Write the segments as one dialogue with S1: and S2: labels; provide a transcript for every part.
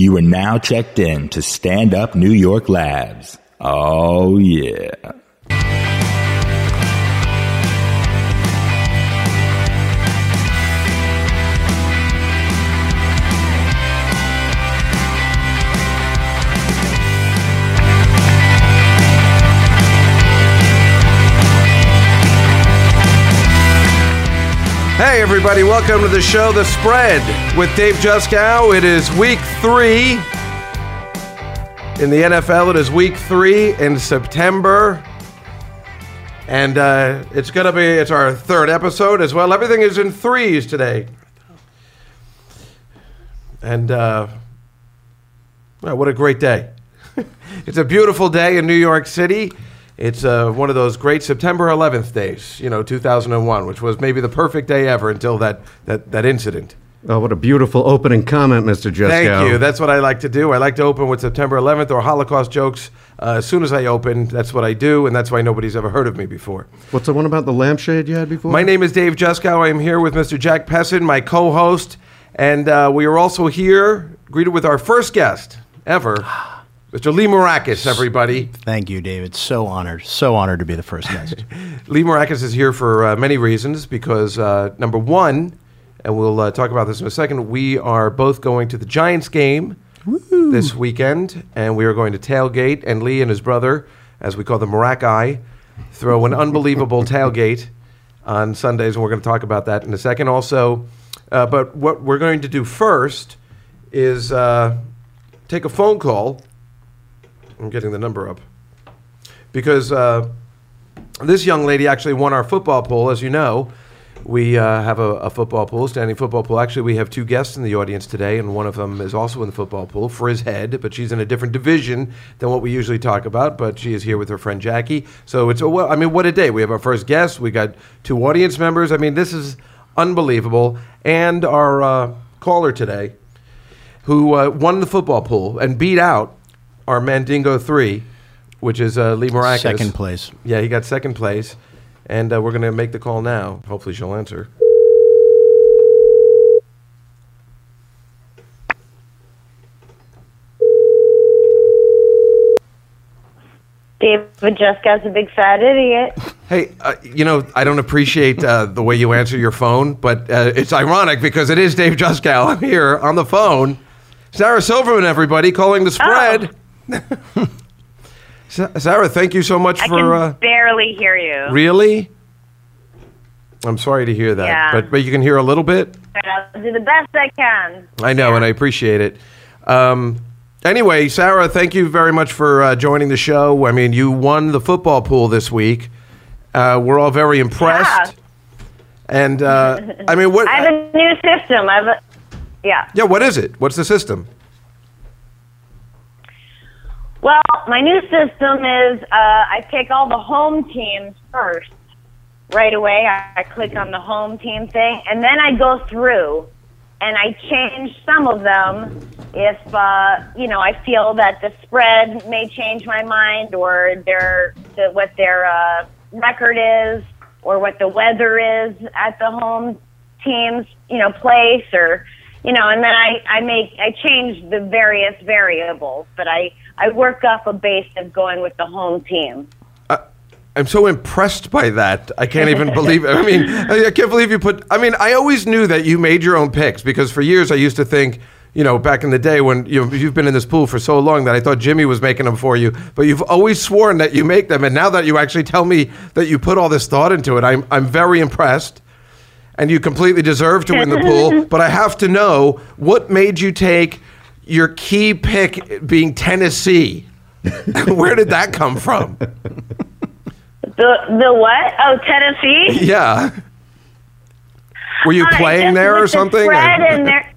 S1: You are now checked in to Stand Up New York Labs. Oh, yeah.
S2: Everybody, welcome to the show, The Spread, with Dave Juskow. It is week three. In the NFL, it is week three in September. And uh, it's going to be, it's our third episode as well. Everything is in threes today. And, uh, what a great day. it's a beautiful day in New York City. It's uh, one of those great September 11th days, you know, 2001, which was maybe the perfect day ever until that, that, that incident.
S3: Oh, what a beautiful opening comment, Mr. Juskow.
S2: Thank you. That's what I like to do. I like to open with September 11th or Holocaust jokes. Uh, as soon as I open, that's what I do, and that's why nobody's ever heard of me before.
S3: What's the one about the lampshade you had before?
S2: My name is Dave Juskow. I am here with Mr. Jack Pessin, my co host, and uh, we are also here greeted with our first guest ever, Mr. Lee Marakis, everybody.
S4: Thank you, David. So honored. So honored to be the first guest.
S2: Lee Marakis is here for uh, many reasons because, uh, number one, and we'll uh, talk about this in a second, we are both going to the Giants game this weekend, and we are going to tailgate, and Lee and his brother, as we call the Marakai, throw an unbelievable tailgate on Sundays, and we're going to talk about that in a second also. Uh, but what we're going to do first is uh, take a phone call. I'm getting the number up because uh, this young lady actually won our football pool, as you know. We uh, have a, a football pool, standing football pool. Actually, we have two guests in the audience today, and one of them is also in the football pool for his head, but she's in a different division than what we usually talk about. But she is here with her friend Jackie. So it's a well. I mean, what a day! We have our first guest. We got two audience members. I mean, this is unbelievable. And our uh, caller today, who uh, won the football pool and beat out our Mandingo three, which is uh, Lee Marakis.
S4: Second place.
S2: Yeah, he got second place, and uh, we're going to make the call now. Hopefully, she'll answer.
S5: David Juskow's a big fat idiot.
S2: Hey, uh, you know, I don't appreciate uh, the way you answer your phone, but uh, it's ironic because it is Dave Juskow. I'm here on the phone. Sarah Silverman, everybody, calling the spread. Sa- Sarah, thank you so much
S5: I
S2: for.
S5: can
S2: Uh,
S5: barely hear you.
S2: really? I'm sorry to hear that,
S5: Yeah.
S2: but but you can hear a little bit.
S5: But I'll do the best I can.
S2: I know, and I appreciate it. Um, anyway, Sarah, thank you very much for uh, joining the show. I mean, you won the football pool this week. Uh, we're all very impressed. And uh, I mean, what?
S5: I have a new system. I have a, yeah.
S2: yeah, what is it? What's the system?
S5: Well, my new system is uh, I pick all the home teams first. Right away, I, I click on the home team thing, and then I go through and I change some of them if uh, you know I feel that the spread may change my mind, or their the, what their uh, record is, or what the weather is at the home team's you know place, or you know, and then I I make I change the various variables, but I I work off a base of going with the home team.
S2: I'm so impressed by that. I can't even believe it. I mean, I can't believe you put. I mean, I always knew that you made your own picks because for years I used to think, you know, back in the day when you you've been in this pool for so long that I thought Jimmy was making them for you. But you've always sworn that you make them, and now that you actually tell me that you put all this thought into it, I'm I'm very impressed. And you completely deserve to win the pool. But I have to know what made you take your key pick being Tennessee. Where did that come from?
S5: The the what? Oh, Tennessee.
S2: Yeah. Were you playing there or
S5: the
S2: something?
S5: spread and there-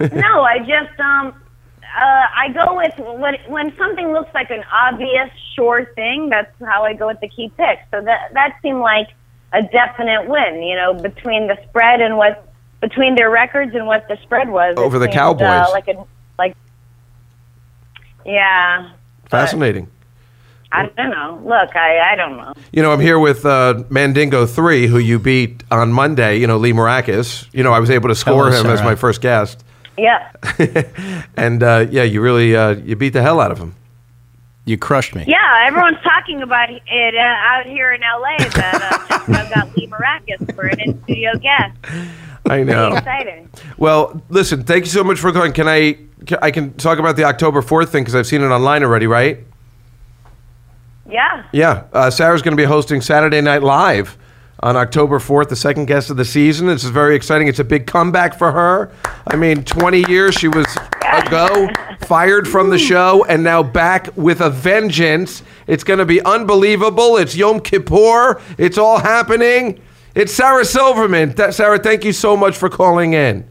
S5: no, I just um uh, I go with when when something looks like an obvious sure thing. That's how I go with the key pick. So that that seemed like a definite win. You know, between the spread and what between their records and what the spread was
S2: Over the
S5: seemed,
S2: Cowboys.
S5: Uh, like a like yeah.
S2: Fascinating.
S5: I don't know. Look, I I don't know.
S2: You know, I'm here with uh, Mandingo 3, who you beat on Monday, you know, Lee Marakis. You know, I was able to score
S4: Hello,
S2: him as my first guest.
S5: Yeah.
S2: and uh, yeah, you really uh, you beat the hell out of him.
S4: You crushed me.
S5: Yeah, everyone's talking about it uh, out here in LA that uh, Jessica got Lee Maracus for an in studio guest.
S2: I know.
S5: Exciting.
S2: Well, listen, thank you so much for calling. Can I I can talk about the October fourth thing because I've seen it online already, right?
S5: Yeah.
S2: Yeah, uh, Sarah's going to be hosting Saturday Night Live on October 4th, the second guest of the season. This is very exciting. It's a big comeback for her. I mean, 20 years she was ago fired from the show and now back with a vengeance. It's going to be unbelievable. It's Yom Kippur. It's all happening. It's Sarah Silverman. Th- Sarah, thank you so much for calling in.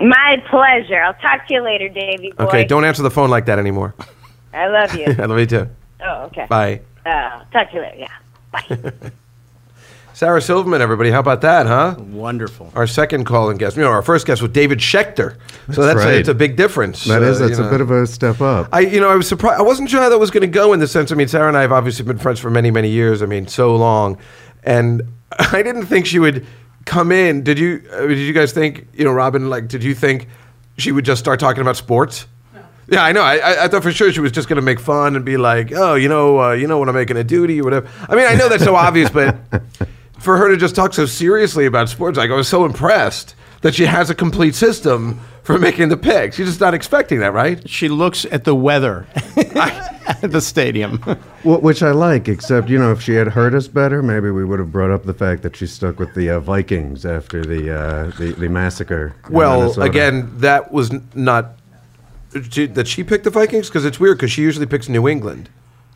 S5: My pleasure. I'll talk to you later, Davey boy.
S2: Okay, don't answer the phone like that anymore.
S5: I love you.
S2: I love you too.
S5: oh, okay.
S2: Bye.
S5: Uh, talk to you later. Yeah. Bye.
S2: Sarah Silverman, everybody. How about that, huh?
S4: Wonderful.
S2: Our second calling guest. You know, our first guest was David Schechter. so that's a, it's a big difference.
S3: That is,
S2: uh,
S3: that's
S2: you
S3: a
S2: know.
S3: bit of a step up.
S2: I, you know, I was surprised. I wasn't sure how that was going to go in the sense. I mean, Sarah and I have obviously been friends for many, many years. I mean, so long, and I didn't think she would come in. Did you? Uh, did you guys think? You know, Robin. Like, did you think she would just start talking about sports? Yeah, I know. I, I, I thought for sure she was just going to make fun and be like, "Oh, you know, uh, you know, when I'm making a duty or whatever." I mean, I know that's so obvious, but for her to just talk so seriously about sports, like I was so impressed that she has a complete system for making the picks. She's just not expecting that, right?
S4: She looks at the weather at the stadium.
S3: Wh- Which I like, except, you know, if she had heard us better, maybe we would have brought up the fact that she stuck with the uh, Vikings after the, uh, the the massacre.
S2: Well,
S3: Minnesota.
S2: again, that was not that she picked the Vikings because it's weird because she usually picks New England.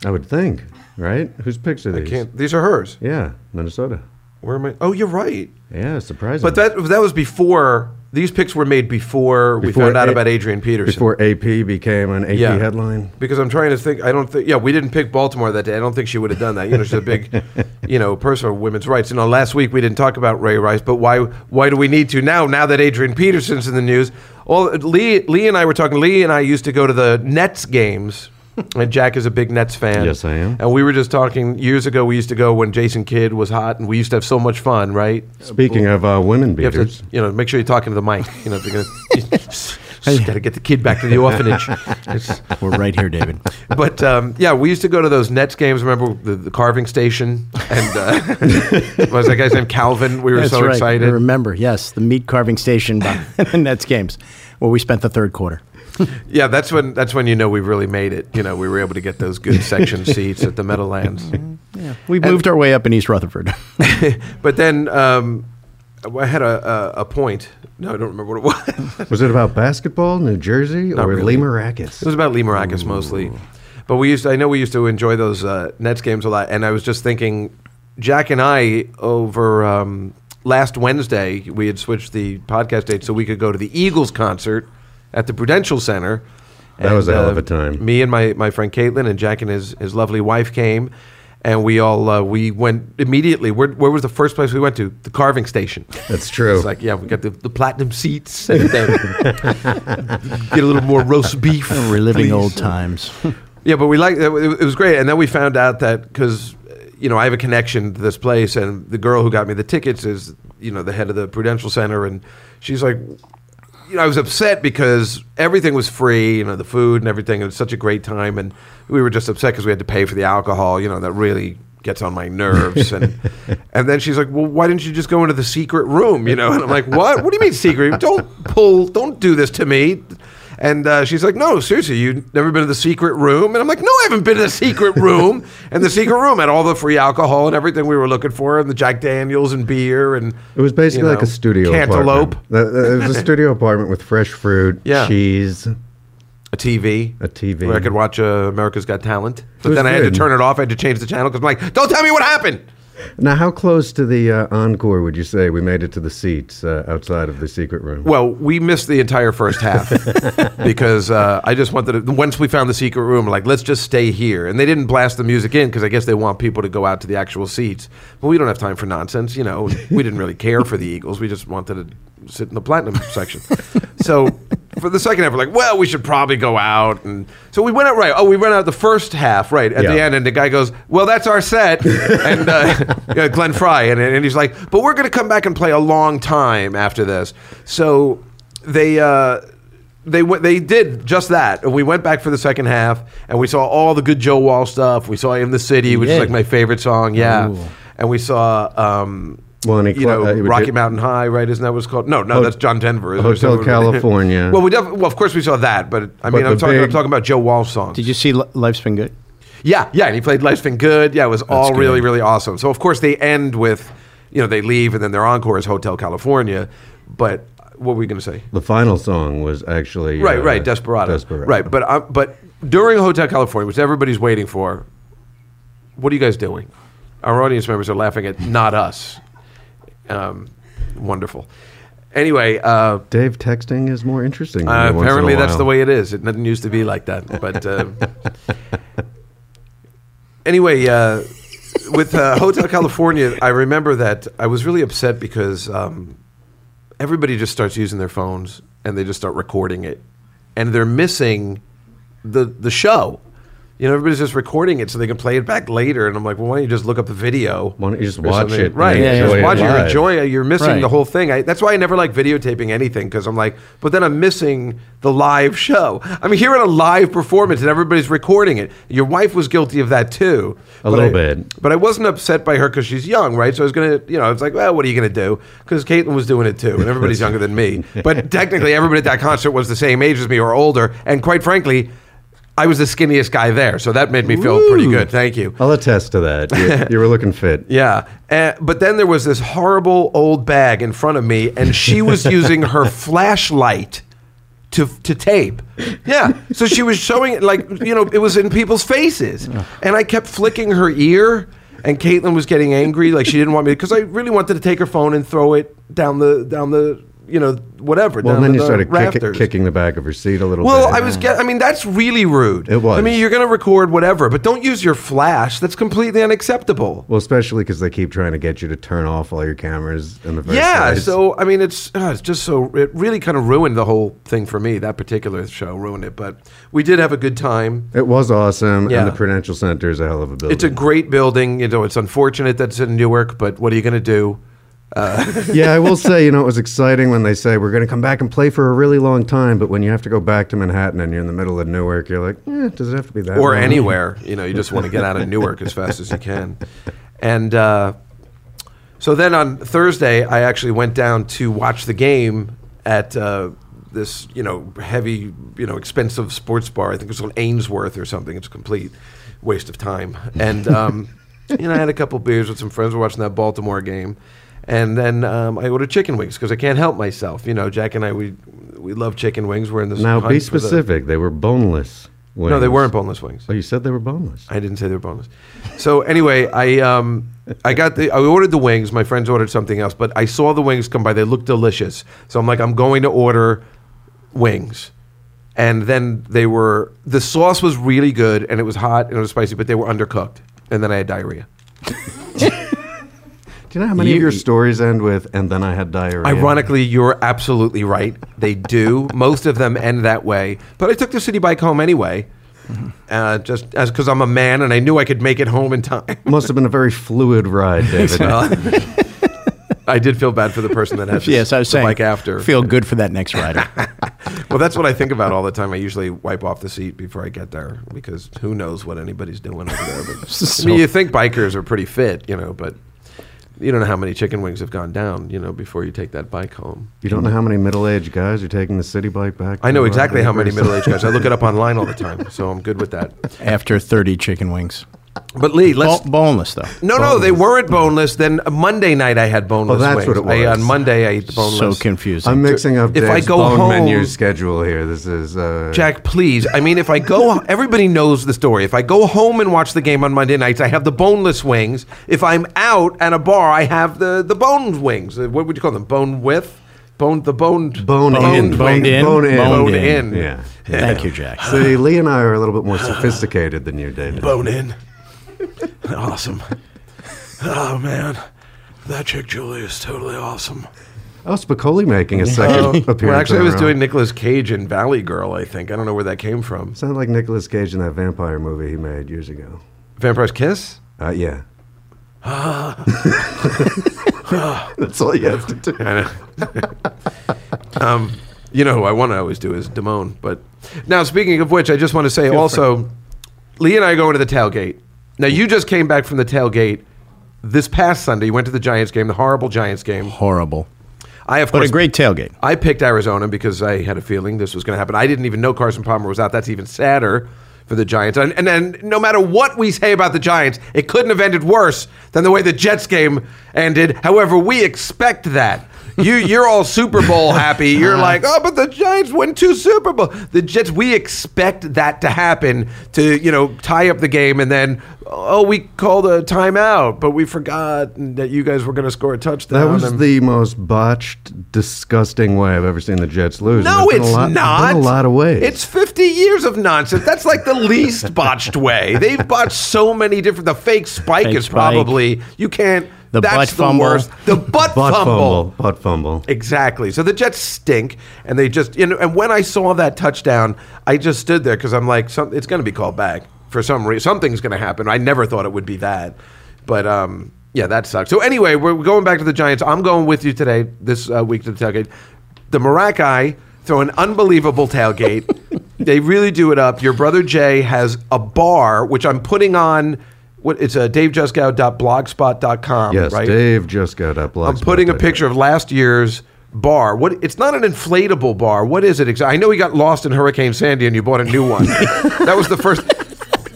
S3: I would think, right? Whose picks are these?
S2: Can't these are hers?
S3: Yeah, Minnesota.
S2: Where am I? Oh, you're right.
S3: Yeah, surprising.
S2: But that that was before these picks were made before, we
S3: Before
S2: found out
S3: A-
S2: about Adrian Peterson.
S3: before AP became an AP
S2: Yeah.
S3: headline.
S2: Because I'm trying to think. I don't think. Yeah, we didn't pick Baltimore that day. I don't think she would have done that. You know, she's a big, you know, person for women's rights. You know, last week we didn't talk about Ray Rice, but why? Why do we need to now? Now that Adrian Peterson's in the news, all Lee, Lee and I were talking. Lee and I used to go to the Nets games. And Jack is a big Nets fan.
S3: Yes, I am.
S2: And we were just talking years ago. We used to go when Jason Kidd was hot, and we used to have so much fun, right?
S3: Speaking of uh, women
S2: You have
S3: beaters,
S2: to, you know, make sure you're talking to the mic. You know, if you're gonna, got to get the kid back to the orphanage.
S4: We're right here, David.
S2: but um, yeah, we used to go to those Nets games. Remember the, the carving station? And uh, was that guy's name? Calvin. We were
S4: That's
S2: so
S4: right.
S2: excited.
S4: I remember, yes, the meat carving station by the Nets games, where we spent the third quarter.
S2: Yeah, that's when that's when you know we've really made it. You know, we were able to get those good section seats at the Meadowlands.
S4: Yeah, We moved our way up in East Rutherford.
S2: But then um, I had a, a, a point. No, I don't remember what it was.
S3: was it about basketball, New Jersey, or
S2: really.
S3: Lee Maracus?
S2: It was about Lee Maracus mostly. But we used to, I know we used to enjoy those uh, Nets games a lot. And I was just thinking, Jack and I, over um, last Wednesday, we had switched the podcast date so we could go to the Eagles concert at the Prudential Center.
S3: That was a hell of
S2: uh,
S3: a time.
S2: Me and my, my friend Caitlin and Jack and his, his lovely wife came. And we all uh, we went immediately. Where, where was the first place we went to? The carving station.
S3: That's true.
S2: It's like, yeah, we got the, the platinum seats and then get a little more roast beef.
S4: Reliving
S2: please.
S4: old times.
S2: Yeah, but we like it it was great, and then we found out that because you know I have a connection to this place, and the girl who got me the tickets is you know the head of the Prudential Center, and she's like, you know, I was upset because everything was free, you know, the food and everything. It was such a great time, and we were just upset because we had to pay for the alcohol. You know, that really gets on my nerves. And and then she's like, well, why didn't you just go into the secret room? You know, and I'm like, what? What do you mean secret? Don't pull. Don't do this to me. And uh, she's like, no, seriously, you've never been to the secret room? And I'm like, no, I haven't been to the secret room. and the secret room had all the free alcohol and everything we were looking for, and the Jack Daniels and beer. And
S3: It was basically
S2: you
S3: like a studio
S2: cantaloupe,
S3: apartment. It was a studio apartment with fresh fruit,
S2: Yeah.
S3: cheese.
S2: a TV,
S3: A TV.
S2: where I could watch uh, America's Got Talent. But then I had to turn it off. I had to change the channel because I'm like, don't tell me what happened.
S3: Now, how close to the uh, encore would you say we made it to the seats uh, outside of the secret room?
S2: Well, we missed the entire first half because uh, I just wanted to. Once we found the secret room, like let's just stay here, and they didn't blast the music in because I guess they want people to go out to the actual seats. But we don't have time for nonsense, you know. We didn't really care for the Eagles. We just wanted to sit in the platinum section. So for the second half, we're like, well, we should probably go out, and so we went out right. Oh, we went out the first half right at the
S3: Yeah.
S2: end, and the guy goes, well, that's our set, and uh, yeah, Glenn Frey, and, and he's like, but we're going to come back and play a long time after this. So they uh, they went, they did just that. And we went back for the second half, and we saw all the good Joe Walsh stuff. We saw "In the City," which is
S4: did?
S2: like my favorite song. Yeah,
S4: Ooh.
S2: and we saw. Um,
S3: Well, and he
S2: you
S3: cla-
S2: know,
S3: uh, he would
S2: Rocky
S3: do-
S2: Mountain High, right? Isn't that what it's called? No, no,
S3: Ho-
S2: that's John Denver.
S3: Hotel California.
S2: well, we def- well, of course we saw that, but I mean,
S3: But
S2: I'm
S3: the
S2: talking, I'm
S3: big-
S2: talking about Joe Walsh's songs.
S4: Did you see Li- Life's Been Good?
S2: Yeah, yeah, and he played Life's Been Good. Yeah, it was all
S4: good.
S2: really, really awesome. So of course they end with, you know, they leave and then their encore is Hotel California. But what were we going to say?
S3: The final song was actually
S2: Right,
S3: uh,
S2: right, Desperado.
S3: Desperado.
S2: Right, but uh, but during Hotel California, which everybody's waiting for, what are you guys doing? Our audience members are laughing at not us. Um, wonderful. Anyway, uh,
S3: Dave texting is more interesting. than
S2: uh, apparently that's the way it is. It didn't used to be like that, but uh, anyway, uh, with uh, Hotel California, I remember that I was really upset because um, everybody just starts using their phones and they just start recording it, and they're missing the the show. You know, everybody's just recording it so they can play it back later. And I'm like, well, why don't you just look up the video?
S3: Why don't you just watch
S2: something?
S3: it
S2: Right.
S4: enjoy
S2: just watch it. You're
S3: live?
S2: it. You're missing
S4: Right.
S2: the whole thing. I, that's why I never like videotaping anything because I'm like, but then I'm missing the live show. I'm hearing a live performance and everybody's recording it. Your wife was guilty of that too.
S3: A little
S2: I-
S3: bit.
S2: But I wasn't upset by her because she's young, right? So I was going to, you know, I was like, well, what are you going to do? Because Caitlin was doing it too, and everybody's younger than me. But technically, everybody at that concert was the same age as me or older. And quite frankly, I was the skinniest guy there. So that made me feel pretty good. Thank you.
S3: I'll attest to that. You, you were looking fit.
S2: Yeah. Uh, but then there was this horrible old bag in front of me, and she was using her flashlight to to tape. Yeah. So she was showing it like you know it was in people's faces, and I kept flicking her ear. And Caitlin was getting angry, like she didn't want me because I really wanted to take her phone and throw it down the down the you know whatever.
S3: Well, then you
S2: the
S3: started kick, kicking the back of her seat a little bit.
S2: Well,
S3: bit.
S2: I was get. I mean, that's really rude.
S3: It was.
S2: I mean, you're going to record whatever, but don't use your flash. That's completely unacceptable.
S3: Well, especially because they keep trying to get you to turn off all your cameras in the first
S2: Yeah,
S3: place.
S2: so I mean, it's uh, it's just so it really kind of ruined the whole thing for me. That particular show ruined it, but we did have a good time.
S3: it was awesome,
S2: Yeah.
S3: and the Prudential Center is a hell of a building.
S2: It's a great building. You know, it's unfortunate that it's in Newark, but what are you going to do?
S3: yeah, I will say, you know, it was exciting when they say we're going to come back and play for a really long time, but when you have to go back to Manhattan and you're in the middle of Newark, you're like, eh, does it have to be that
S2: or
S3: long?
S2: anywhere. You know, you just want to get out of Newark as fast as you can. And uh, so then on Thursday, I actually went down to watch the game at uh, this, you know, heavy, you know, expensive sports bar. I think it was called Ainsworth or something. It's a complete waste of time. And um, you know, I had a couple beers with some friends. We're watching that Baltimore game. And then um, I ordered chicken wings because I can't help myself. You know, Jack and I, we we love chicken wings. We're in this.
S3: Now, be
S2: for the-
S3: specific. They were boneless. Wings.
S2: no, they weren't boneless wings.
S3: Oh, you said they were boneless.
S2: I didn't say they were boneless. So anyway, I um I got the I ordered the wings. My friends ordered something else, but I saw the wings come by. They looked delicious. So I'm like, I'm going to order wings. And then they were the sauce was really good and it was hot and it was spicy, but they were undercooked. And then I had diarrhea.
S3: Do you know how many
S4: You-
S3: of your stories end with, and then I had diarrhea?
S2: Ironically, you're absolutely right. They do. Most of them end that way. But I took the city bike home anyway, uh, just as because I'm a man and I knew I could make it home in time.
S3: Must have been a very fluid ride, David.
S2: I did feel bad for the person that had to
S4: Yes, I was
S2: the
S4: saying.
S2: bike after.
S4: Feel good for that next rider.
S2: well, that's what I think about all the time. I usually wipe off the seat before I get there because who knows what anybody's doing over there. But, I mean, you think bikers are pretty fit, you know, but you don't know how many chicken wings have gone down, you know, before you take that bike home.
S3: you don't know how many middle-aged guys are taking the city bike back.
S2: I know exactly how many middle-aged guys. I look it up online all the time, so I'm good with that.
S4: After 30 chicken wings.
S2: But Lee, let's.
S4: Bo- boneless, though.
S2: no, no, they weren't boneless. Then uh, Monday night I had boneless
S3: Oh, that's
S2: wings.
S3: what it
S2: I,
S3: was.
S2: on Monday I ate boneless.
S4: So confusing.
S3: I'm mixing up
S2: If I go
S3: bone
S2: home-
S3: menu schedule here. This is uh,
S2: Jack, please. I mean, if I go, everybody knows the story. If I go home and watch the game on Monday nights, I have the boneless wings. If I'm out at a bar, I have the the boned wings. Uh, What would you call them? Bone with, bone the boned
S3: Bone
S2: boned
S3: in.
S4: Boned in.
S3: Bone in.
S2: Boned
S4: Boned
S2: in.
S4: in.
S3: Yeah.
S4: Thank you, Jack.
S3: See, Lee and I are a little bit more sophisticated than you, David.
S2: Bone in. Awesome. Oh man, that chick Julie is totally awesome.
S3: Oh, Spicoli making a second appearance.
S2: Well, actually, I was doing Nicolas Cage in Valley Girl. I think I don't know where that came from.
S3: Sounded like Nicolas Cage in that vampire movie he made years ago.
S2: Vampire's Kiss.
S3: Uh, yeah. That's all you have to do.
S2: I know. um, You know who I want to always do is Damone. But now, speaking of which, I just want to say also, Lee and I are going to the tailgate. Now, you just came back from the tailgate this past Sunday. You went to the Giants game, the horrible Giants game.
S4: Horrible.
S2: I, of
S4: But
S2: course,
S4: a great tailgate.
S2: I picked Arizona because I had a feeling this was going to happen. I didn't even know Carson Palmer was out. That's even sadder for the Giants. And, and then, no matter what we say about the Giants, it couldn't have ended worse than the way the Jets game ended. However, we expect that. You, you're all Super Bowl happy. You're uh-huh. like, oh, but the Giants win two Super Bowl. The Jets, we expect that to happen to, you know, tie up the game, and then, oh, we called a timeout, but we forgot that you guys were going to score a touchdown.
S3: That was
S2: and-
S3: the most botched, disgusting way I've ever seen the Jets lose.
S2: No,
S3: been
S2: it's
S3: a lot,
S2: not.
S3: Been a lot of ways.
S2: It's 50 years of nonsense. That's like the least botched way. They've botched so many different. The fake spike
S4: Fake
S2: is
S4: spike.
S2: probably you can't.
S4: The
S2: that's
S4: butt
S2: the
S4: fumble.
S2: worst. The butt,
S3: butt
S2: fumble.
S3: fumble. Butt fumble.
S2: Exactly. So the Jets stink, and they just you know. And when I saw that touchdown, I just stood there because I'm like, some, it's going to be called back for some reason. Something's going to happen. I never thought it would be that, but um, yeah, that sucks. So anyway, we're going back to the Giants. I'm going with you today this uh, week to the tailgate. The Maracai throw an unbelievable tailgate. they really do it up. Your brother Jay has a bar, which I'm putting on. What it's a davejuskow.blogspot.com.
S3: Yes,
S2: right?
S3: Dave just got up.
S2: I'm putting a picture of last year's bar. What? It's not an inflatable bar. What is it exactly? I know he got lost in Hurricane Sandy and you bought a new one. that was the first.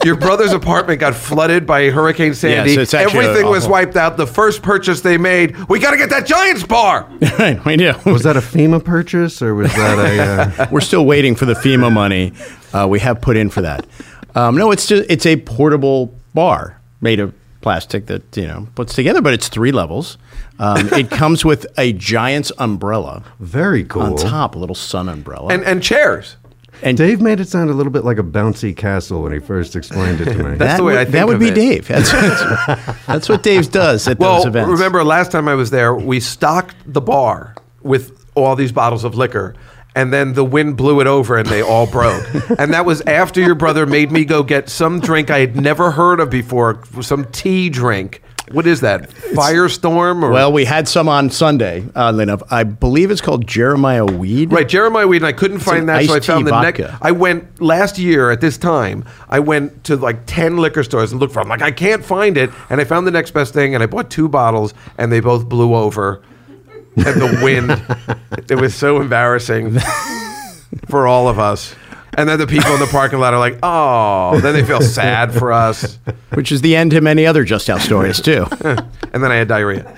S2: Your brother's apartment got flooded by Hurricane Sandy.
S4: Yes, it's actually
S2: Everything was
S4: awful.
S2: wiped out. The first purchase they made, we got to get that Giants bar.
S4: right, we do.
S3: Was that a FEMA purchase or was that a? Uh,
S4: We're still waiting for the FEMA money. Uh, we have put in for that. Um, no, it's just, it's a portable bar made of plastic that you know puts together, but it's three levels. Um, it comes with a giant's umbrella
S3: very cool.
S4: on top, a little sun umbrella.
S2: And and chairs.
S4: and
S3: Dave made it sound a little bit like a bouncy castle when he first explained it to me.
S2: That's
S4: that
S2: the way
S4: would,
S2: I think
S4: that would
S2: of
S4: be
S2: it.
S4: Dave. That's, that's, that's what Dave does at
S2: Well,
S4: those events.
S2: remember last time I was there, we stocked the bar with all these bottles of liquor. And then the wind blew it over and they all broke. and that was after your brother made me go get some drink I had never heard of before, some tea drink. What is that? Firestorm or
S4: Well, we had some on Sunday, oddly enough. I believe it's called Jeremiah Weed.
S2: Right, Jeremiah Weed, and I couldn't find that, so I found the next.
S4: vodka.
S2: I went last year at this time. I went to like ten liquor stores and looked for. it. I'm like, I can't find it, and I found the next best thing, and I bought two bottles, and they both blew over, and the wind. it was so embarrassing for all of us. And then the people in the parking lot are like, "Oh," then they feel sad for us.
S4: Which is the end to many other Just Out stories, too.
S2: And then I had diarrhea.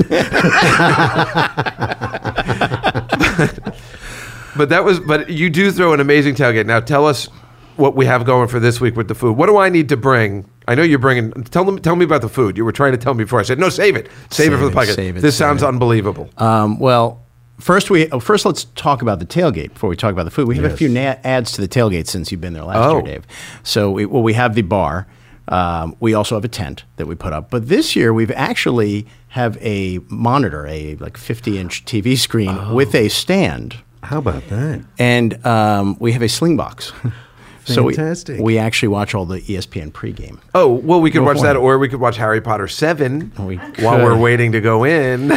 S2: but that was. But you do throw an amazing tailgate. Now tell us what we have going for this week with the food. What do I need to bring? I know you're bringing. Tell them. Tell me about the food. You were trying to tell me before. I said no. Save it. Save, it for the
S4: it,
S2: podcast.
S4: save it,
S2: this
S4: save
S2: sounds
S4: it.
S2: unbelievable.
S4: Um, well, first we oh, first let's talk about the tailgate before we talk about the food. We have a few na- ads to the tailgate since you've been there last
S2: Oh.
S4: year, Dave. So we, well, we have the bar. Um, we also have a tent that we put up. But this year we've actually have a monitor, a like 50 inch TV screen
S2: Oh.
S4: with a stand,
S3: How about that?
S4: and um, we have a sling box. So we, we actually watch all the ESPN pregame.
S2: Oh well, we could
S4: Go
S2: watch
S4: for
S2: that, or we could watch Harry Potter seven
S4: We
S2: while
S4: could.
S2: we're waiting to go in.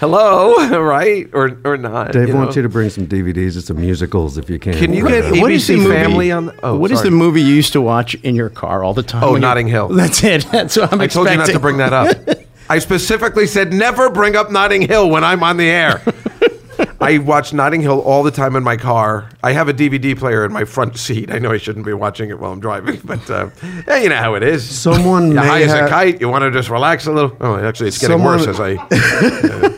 S2: Hello, right or or not?
S3: Dave
S2: you
S3: wants
S2: know?
S3: you to bring some DVDs of some musicals if you can.
S2: Can you get
S4: What is the
S2: ABC
S4: movie?
S2: Family on the- oh,
S4: what is
S2: sorry.
S4: the movie you used to watch in your car all the time?
S2: Oh,
S4: when you-
S2: Notting Hill.
S4: That's it. That's what I'm
S2: I told you not to bring that up. I specifically said never bring up Notting Hill when I'm on the air. I watch Notting Hill all the time in my car. I have a DVD player in my front seat. I know I shouldn't be watching it while I'm driving, but uh, yeah, you know how it is.
S3: Someone
S2: you
S3: may
S2: high as a kite. You want to just relax a little. Oh, actually, it's getting
S3: Someone-
S2: worse as I.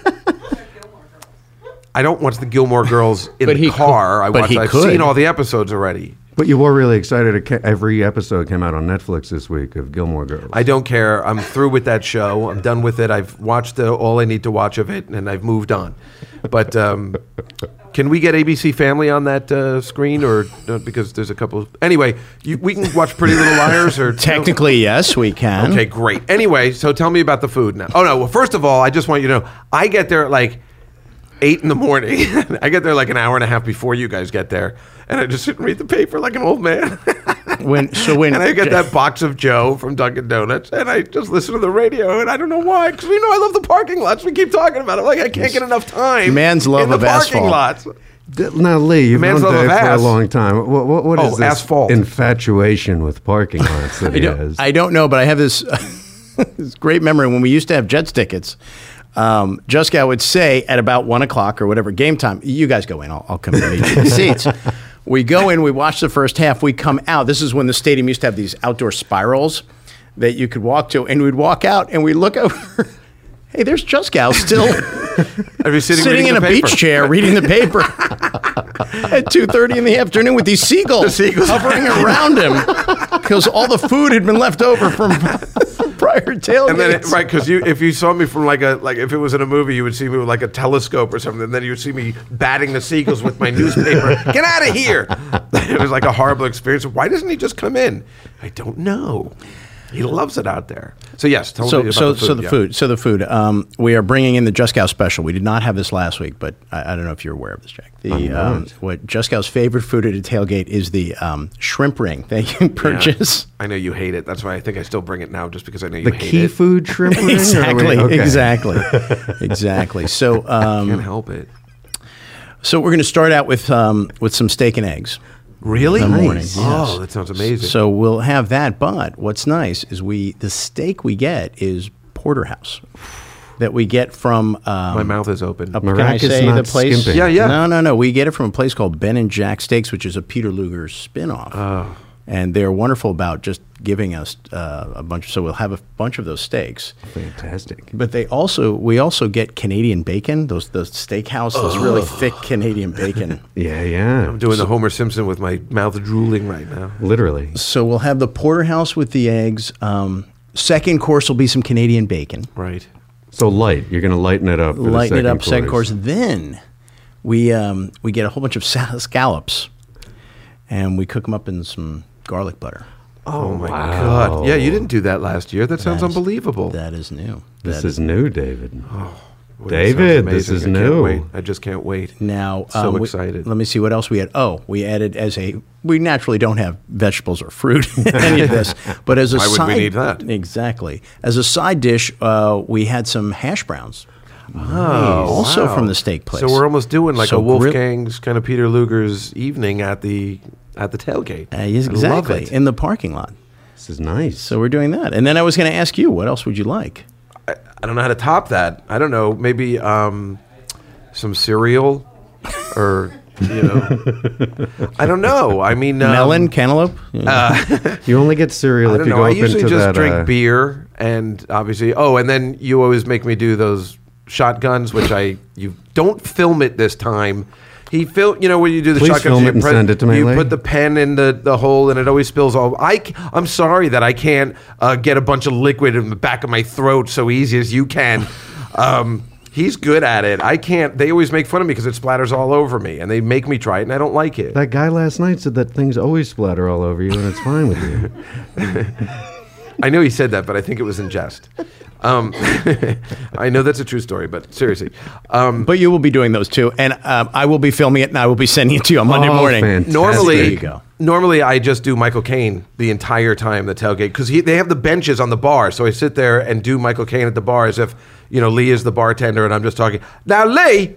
S2: I don't watch the Gilmore Girls in
S4: But
S2: the
S4: he
S2: car.
S4: could-
S2: I
S4: but
S2: watch.
S4: he
S2: I've
S4: could.
S2: seen all the episodes already.
S3: But you were really excited. Every episode came out on Netflix this week of Gilmore Girls.
S2: I don't care. I'm through with that show. I'm done with it. I've watched uh, all I need to watch of it, and I've moved on. But um, can we get ABC Family on that uh, screen, or uh, because there's a couple? Anyway, you, we can watch Pretty Little Liars, or
S4: Technically, yes, we can.
S2: Okay, great. Anyway, so tell me about the food now. Oh no. Well, first of all, I just want you to know I get there at like eight in the morning. I get there like an hour and a half before you guys get there, and I just sit and read the paper like an old man.
S4: When so when
S2: and I get that box of Joe from Dunkin' Donuts, and I just listen to the radio, and I don't know why, because we know I love the parking lots. We keep talking about it. Like I can't get enough time.
S4: Man's love
S2: in the
S4: of
S2: parking
S4: asphalt.
S2: lots.
S3: Now, Lee, you've
S2: man's
S3: known
S2: love
S3: Dave for a
S2: ass.
S3: long time. What, what, what
S2: Oh,
S3: is this
S2: asphalt.
S3: infatuation with parking lots that
S4: I
S3: he
S4: don't,
S3: has?
S4: I don't know, but I have this, this great memory when we used to have Jets tickets. Um, Juskow would say at about one o'clock or whatever game time, you guys go in, I'll, I'll come and meet you in the seats. We go in, we watch the first half, we come out. This is when the stadium used to have these outdoor spirals that you could walk to, and we'd walk out and we look over. Hey, there's Juskow still
S2: sitting,
S4: sitting in a
S2: paper?
S4: beach chair reading the paper at 2.30 in the afternoon with these seagulls,
S2: seagulls.
S4: hovering around him because all the food had been left over from prior tailgates.
S2: And then, it, right, because you, if you saw me from like a, like if it was in a movie, you would see me with like a telescope or something, and then you would see me batting the seagulls with my newspaper. Get out of here! It was like a horrible experience. Why doesn't he just come in? I don't know. He loves it out there. So yes, tell
S4: so,
S2: me about
S4: so,
S2: the food.
S4: so the
S2: yeah.
S4: food. So the food. Um, we are bringing in the Juskow special. We did not have this last week, but I, I don't know if you're aware of this, Jack. The um, what Juskow's favorite food at a tailgate is the um, shrimp ring that you
S2: Yeah.
S4: purchase.
S2: I know you hate it. That's why I think I still bring it now, just because I know you
S3: the
S2: hate
S3: key
S2: it.
S3: food shrimp ring? Or are we-
S4: exactly,
S3: okay.
S4: exactly, exactly. So, um,
S2: Can't help it.
S4: so we're going to start out with um, with some steak and eggs.
S2: Really?
S4: In the morning,
S2: Oh,
S4: yes.
S2: that sounds amazing.
S4: So we'll have that. But what's nice is we the steak we get is porterhouse that we get from. Um,
S2: my mouth is open.
S4: Can I
S3: Maracas
S4: say the place?
S3: skimping.
S2: Yeah, yeah.
S4: No, no, no. We get it from a place called Ben and Jack Steaks, which is a Peter Luger spinoff.
S2: Oh.
S4: And they're wonderful about just giving us uh, a bunch. So we'll have a bunch of those steaks.
S3: Fantastic.
S4: But they also we also get Canadian bacon. Those the steakhouse, those really thick Canadian bacon.
S3: Yeah, yeah.
S2: I'm doing the Homer Simpson with my mouth drooling right now.
S3: Literally.
S4: So we'll have the porterhouse with the eggs. Um, second course will be some Canadian bacon.
S2: Right.
S3: So light. You're going to lighten it up. For
S4: Lighten
S3: the
S4: it up. Second
S3: course.
S4: course. Then we um, we get a whole bunch of scallops, and we cook them up in some garlic butter.
S2: Oh, my
S3: wow.
S2: God. Yeah, you didn't do that last year. That sounds
S4: That is-
S2: unbelievable.
S4: That is new.
S3: This
S4: That
S3: is new, David.
S2: Boy, that sounds
S3: David, this is
S2: I
S3: new.
S2: wait. I just can't wait.
S4: Now,
S2: So
S4: um, we-
S2: excited.
S4: let me see what else we had. Oh, we added as a. We naturally don't have vegetables or fruit in any of this, but as a
S2: Why would we
S4: side,
S2: need that?
S4: Exactly. As a side dish, uh, we had some hash browns.
S2: Oh,
S4: also
S2: wow.
S4: from the steak place.
S2: So we're almost doing like
S4: So
S2: a
S4: grill-
S2: Wolfgang's kind of Peter Luger's evening at the at the tailgate.
S4: Uh, yes,
S2: I love
S4: exactly
S2: it.
S4: in the parking lot.
S3: This is nice.
S4: So we're doing that, and then I was going to ask you, what else would you like?
S2: I, I don't know how to top that. I don't know. Maybe um, some cereal, or you know, I don't know. I mean, um,
S4: Melon, cantaloupe. Yeah.
S3: you only get cereal
S2: I
S3: if
S2: don't
S3: you
S2: know.
S3: go
S2: I
S3: up
S2: usually
S3: into
S2: just
S3: that.
S2: drink
S3: uh,
S2: beer and obviously. Oh, and then you always make me do those shotguns, which I you don't film it this time. He fil you know when you do the
S3: Please
S2: shotguns,
S3: film
S2: you,
S3: it and send it to me,
S2: you put the pen in the, the hole and it always spills all. I c- I'm sorry that I can't uh, get a bunch of liquid in the back of my throat so easy as you can. Um, he's good at it. I can't. They always make fun of me because it splatters all over me, and they make me try it, and I don't like it.
S3: That guy last night said that things always splatter all over you and it's fine with you.
S2: I know he said that, but I think it was in jest. Um, I know that's a true story, but seriously, um,
S4: but you will be doing those too, and um, I will be filming it, and I will be sending it to you on Monday
S3: Oh,
S4: morning.
S3: fantastic.
S2: normally,
S4: There you go.
S2: normally I just do Michael Caine the entire time the tailgate because they have the benches on the bar, so I sit there and do Michael Caine at the bar as if you know Lee is the bartender and I'm just talking. Now Lee,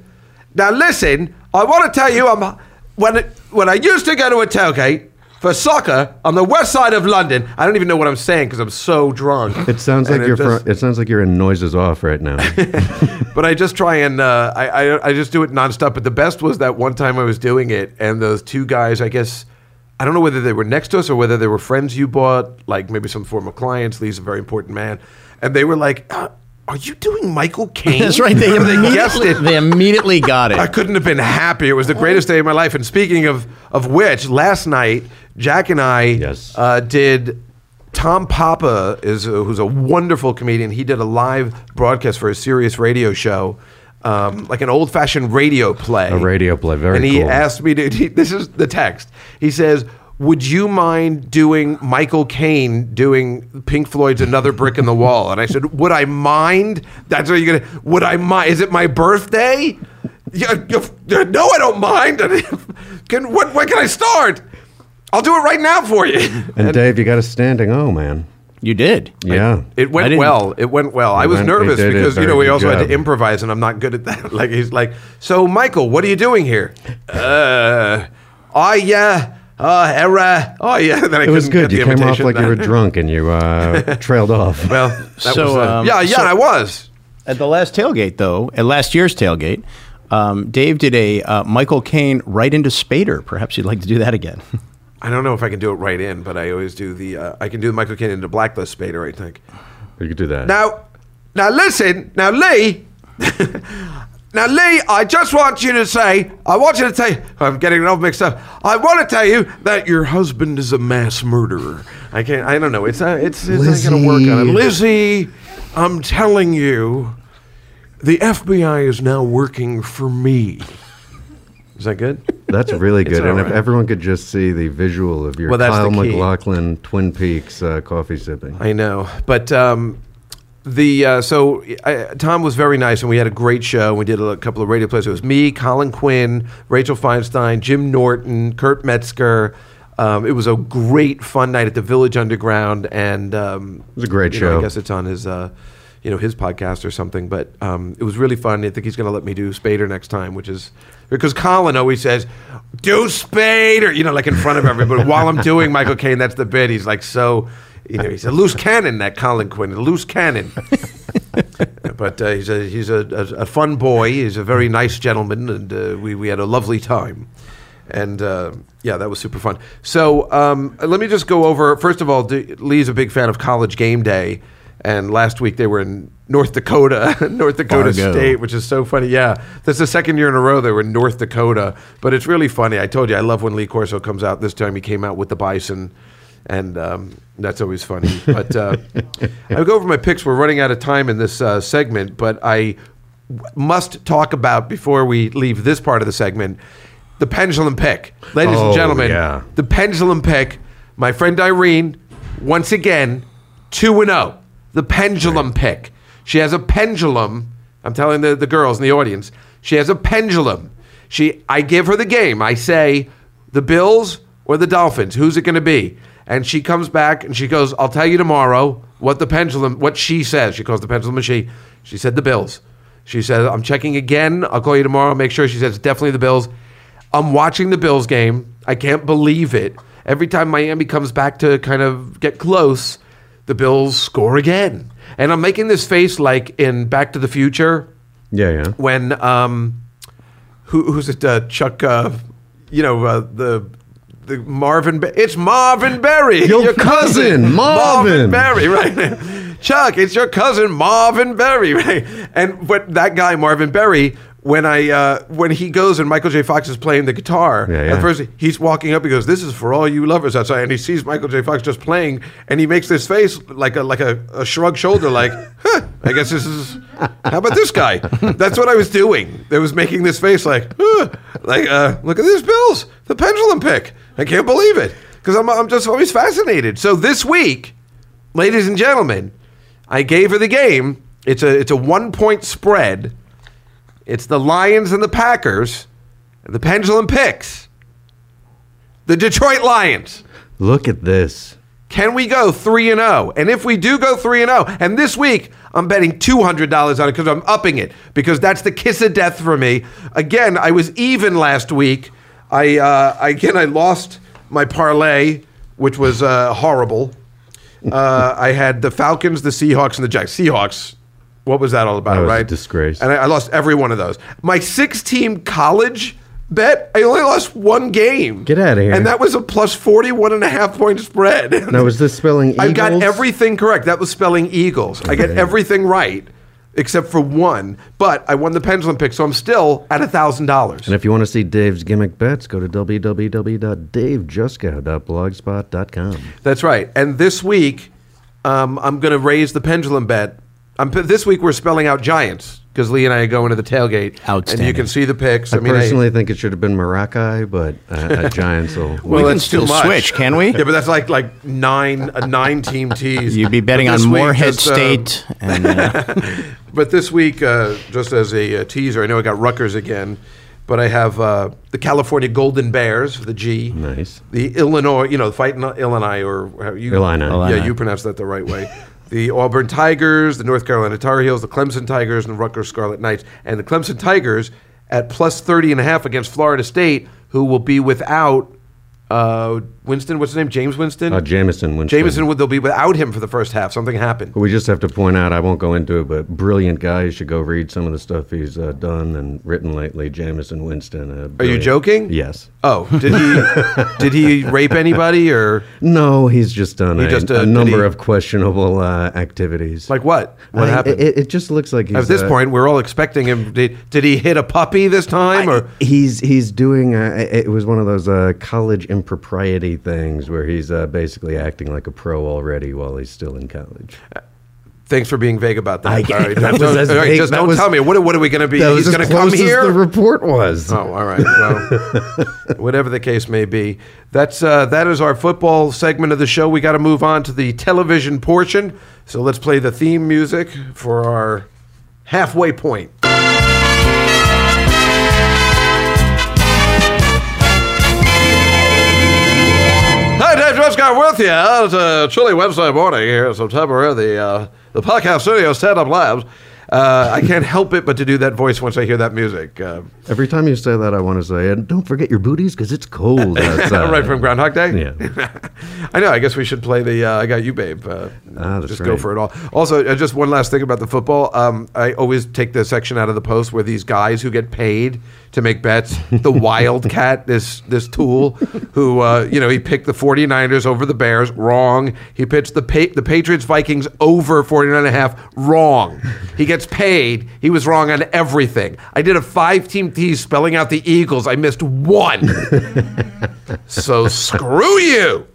S2: now listen, I want to tell you, I'm when it, when I used to go to a tailgate for soccer on the west side of London. I don't even know what I'm saying because I'm so drunk.
S3: It sounds
S2: And
S3: like you're.
S2: just-
S3: fr- it sounds like you're in noises off right now.
S2: but I just try and uh, I, I I just do it nonstop. But the best was that one time I was doing it, and those two guys, I guess, I don't know whether they were next to us or whether they were friends you bought, like maybe some former clients. Lee's a very important man, and they were like, uh, "Are you doing Michael Caine?"
S4: That's right. They,
S2: they guessed
S4: immediately,
S2: it.
S4: they immediately got it.
S2: I couldn't have been happier. It was the greatest day of my life. And speaking of of which, last night Jack and I
S3: Yes.
S2: uh, did. Tom Papa is a, who's a wonderful comedian. He did a live broadcast for a Sirius radio show, um, like an old fashioned radio play.
S3: A radio play, very
S2: And he
S3: cool.
S2: asked me to. He, this is the text. He says. Would you mind doing Michael Caine doing Pink Floyd's "Another Brick in the Wall"? And I said, "Would I mind?" That's what you're gonna. Would I mind? Is it my birthday? Yeah, yeah, no, I don't mind. Can what? When can I start? I'll do it right now for you.
S3: and Dave, you got a standing O, man.
S4: You did.
S3: Yeah.
S2: It went well. It went well. I was
S3: went-
S2: nervous
S3: it did a
S2: because you know we
S3: good
S2: also had to improvise, and I'm not good at that. like he's like, so Michael, what are you doing here? Uh, oh yeah, oh era, oh yeah. Then I
S3: It was good.
S2: get
S3: You
S2: the
S3: came off
S2: imitation
S3: like you were drunk and you uh, trailed off.
S2: Well, that
S4: So,
S2: was, uh,
S4: um,
S2: yeah, yeah,
S4: so-
S2: I was.
S4: At the last tailgate, though, at last year's tailgate, um, Dave did a uh, Michael Caine right into Spader. Perhaps you'd like to do that again.
S2: I don't know if I can do it right in, but I always do the. Uh, I can do Michael Caine into Blacklist Spader. I think.
S3: you could do that.
S2: Now, now listen. Now Lee. Now Lee, I just want you to say. I want you to say. I'm getting it all mixed up. I want to tell you that your husband is a mass murderer. I can't. I don't know. It's uh, it's it's not going to work on it. Lizzie, I'm telling you, the FBI is now working for me. Is that good?
S3: That's really good. and if everyone could just see the visual of your
S2: Well,
S3: Kyle. MacLachlan Twin Peaks uh, coffee sipping.
S2: I know, but um, the uh, so I, Tom was very nice, and we had a great show. We did a couple of radio plays. It was me, Colin Quinn, Rachel Feinstein, Jim Norton, Kurt Metzger. Um, it was a great, fun night at the Village Underground, and um, it
S3: was a great
S2: you know, I guess it's on his. Uh, you know his podcast or something, but um, it was really fun. I think he's going to let me do Spader next time, which is because Colin always says, "Do Spader," you know, like in front of everybody. While I'm doing Michael Caine, that's the bit. He's like so, you know, he's a loose cannon. That Colin Quinn, a loose cannon. but uh, he's a he's a, a, a fun boy. He's a very nice gentleman, and uh, we we had a lovely time. And uh, yeah, that was super fun. So um, let me just go over. First of all, D- Lee's a big fan of College Game Day, and last week they were in North Dakota, North Dakota
S4: Fargo.
S2: State, which is so funny. Yeah, that's the second year in a row they were in North Dakota, but it's really funny. I told you I love when Lee Corso comes out. This time he came out with the bison, and um, that's always funny. But uh, I go over my picks. We're running out of time in this uh, segment, but I w- must talk about before we leave this part of the segment the pendulum pick, ladies and
S3: Oh,
S2: gentlemen.
S3: yeah.
S2: The pendulum pick. My friend Irene, once again, two and zero. The pendulum pick. She has a pendulum. I'm telling the, the girls in the audience. She has a pendulum. She. I give her the game. I say, the Bills or the Dolphins. Who's it going to be? And she comes back and she goes, "I'll tell you tomorrow what the pendulum. What she says. She calls the pendulum she. She said the Bills. She said, I'm checking again. I'll call you tomorrow. Make sure. She says, definitely the Bills. I'm watching the Bills game. I can't believe it. Every time Miami comes back to kind of get close, the Bills score again. And I'm making this face like in Back to the Future
S3: Yeah, yeah.
S2: when um, who, who's it? Uh, Chuck, uh, you know uh, the the Marvin. Ba- it's Marvin Berry,
S3: Your cousin, Marvin.
S2: Berry, right? Chuck, it's your cousin Marvin Berry, right? And what that guy Marvin Berry. When I uh, when he goes and Michael J. Fox is playing the guitar,
S3: Yeah,
S2: at first he's walking up. He goes, "This is for all you lovers outside," and he sees Michael J. Fox just playing, and he makes this face like a like a, a shrug shoulder, like, huh, "I guess this is." How about this guy? That's what I was doing. I was making this face like, huh, like, uh, look at these bills, the pendulum pick. I can't believe it because I'm I'm just always fascinated. So this week, ladies and gentlemen, I gave her the game. It's a it's a one point spread. It's the Lions and the Packers. The pendulum picks. The Detroit Lions.
S3: Look at this.
S2: Can we go 3 and 0? And if we do go 3 and 0, and this week I'm betting $200 on it because I'm upping it because that's the kiss of death for me. Again, I was even last week. I uh, again I lost my parlay, which was uh, horrible. Uh, I had the Falcons, the Seahawks, and the Jags. Seahawks. What was that all about?
S3: That was a
S2: right?
S3: disgrace.
S2: And I, I lost every one of those. My six-team college bet, I only lost one game.
S3: Get outta here.
S2: And that was a plus 41 and a half point spread.
S3: Now, was this spelling Eagles?
S2: I got everything correct. That was spelling Eagles. I get everything right except for one. But I won the pendulum pick, so I'm still at a thousand dollars.
S3: And if you want to see Dave's gimmick bets, go to www.davejuskow.blogspot.com.
S2: That's right. And this week, um, I'm going to raise the pendulum bet. I'm, this week we're spelling out Giants because Lee and I are going to the tailgate. And you can see the picks.
S3: I,
S2: I, mean, I-
S3: personally think it should have been Maracai, but uh, uh, Giants will.
S2: Well,
S4: we can
S2: that's too
S4: still
S2: much.
S4: switch, can we?
S2: Yeah, but that's like like nine a nine team tease.
S4: You'd be betting on
S2: this week,
S4: Moorhead
S2: just, um,
S4: State. And, uh,
S2: But this week, uh, just as a, uh teaser, I know I got Rutgers again. but I have uh, the California Golden Bears, the G.
S3: Nice.
S2: The Illinois, you know, the fighting Illinois or how you,
S3: Illini.
S2: Yeah,
S4: Illini.
S2: you pronounce that the right way. The Auburn Tigers, the North Carolina Tar Heels, the Clemson Tigers, and the Rutgers Scarlet Knights. And the Clemson Tigers at plus 30 and a half against Florida State, who will be without uh, Winston. What's his name? James Winston?
S3: Uh, Jameson Winston.
S2: Jameson, would they'll be without him for the first half. Something happened.
S3: We just have to point out, I won't go into it, but brilliant guy. You should go read some of the stuff he's uh, done and written lately. Jameson Winston. Uh,
S2: Are you joking?
S3: Yes.
S2: Oh, did he did he rape anybody or
S3: No, he's just done
S2: He
S3: a,
S2: just, uh,
S3: a number
S2: he-
S3: of questionable uh, activities.
S2: like what? What
S3: I-
S2: happened?
S3: It, it just looks like he's
S2: At this
S3: uh,
S2: point, we're all expecting him. Did, did he hit a puppy this time? or
S3: He's he's doing. Uh, it was one of those uh, college impropriety things where he's uh, basically acting like a pro already while he's still in college.
S2: thanks for being vague about that.
S3: I-
S2: All right,
S3: that was
S2: all right,
S3: vague-
S2: just don't
S3: was-
S2: tell me. What, what are we going to be? He's going to come here.
S3: the report was.
S2: Oh, all right. Well, whatever the case may be, that's uh, that is our football segment of the show. We got to move on to the television portion. So let's play the theme music for our halfway point. Prescott with you. It's a chilly Wednesday morning here in September in the uh, the podcast studio, Stand Up Labs. Uh, I can't help it but to do that voice once I hear that music. Uh,
S3: Every time you say that, I want to say, and don't forget your booties because it's cold outside.
S2: right from Groundhog Day.
S3: Yeah.
S2: I know. I guess we should play the uh, "I Got You, Babe." Uh,
S3: Ah,
S2: just go for it all. Also, uh, just one last thing about the football. Um, I always take the section out of the post where these guys who get paid to make bets. The Wildcat, this this tool, who uh, you know he picked the 49ers over the Bears, wrong. He pitched the pa- the Patriots Vikings over 49 and a half, wrong. He gets paid. He was wrong on everything. I did a five team tease spelling out the Eagles. I missed one. so screw you.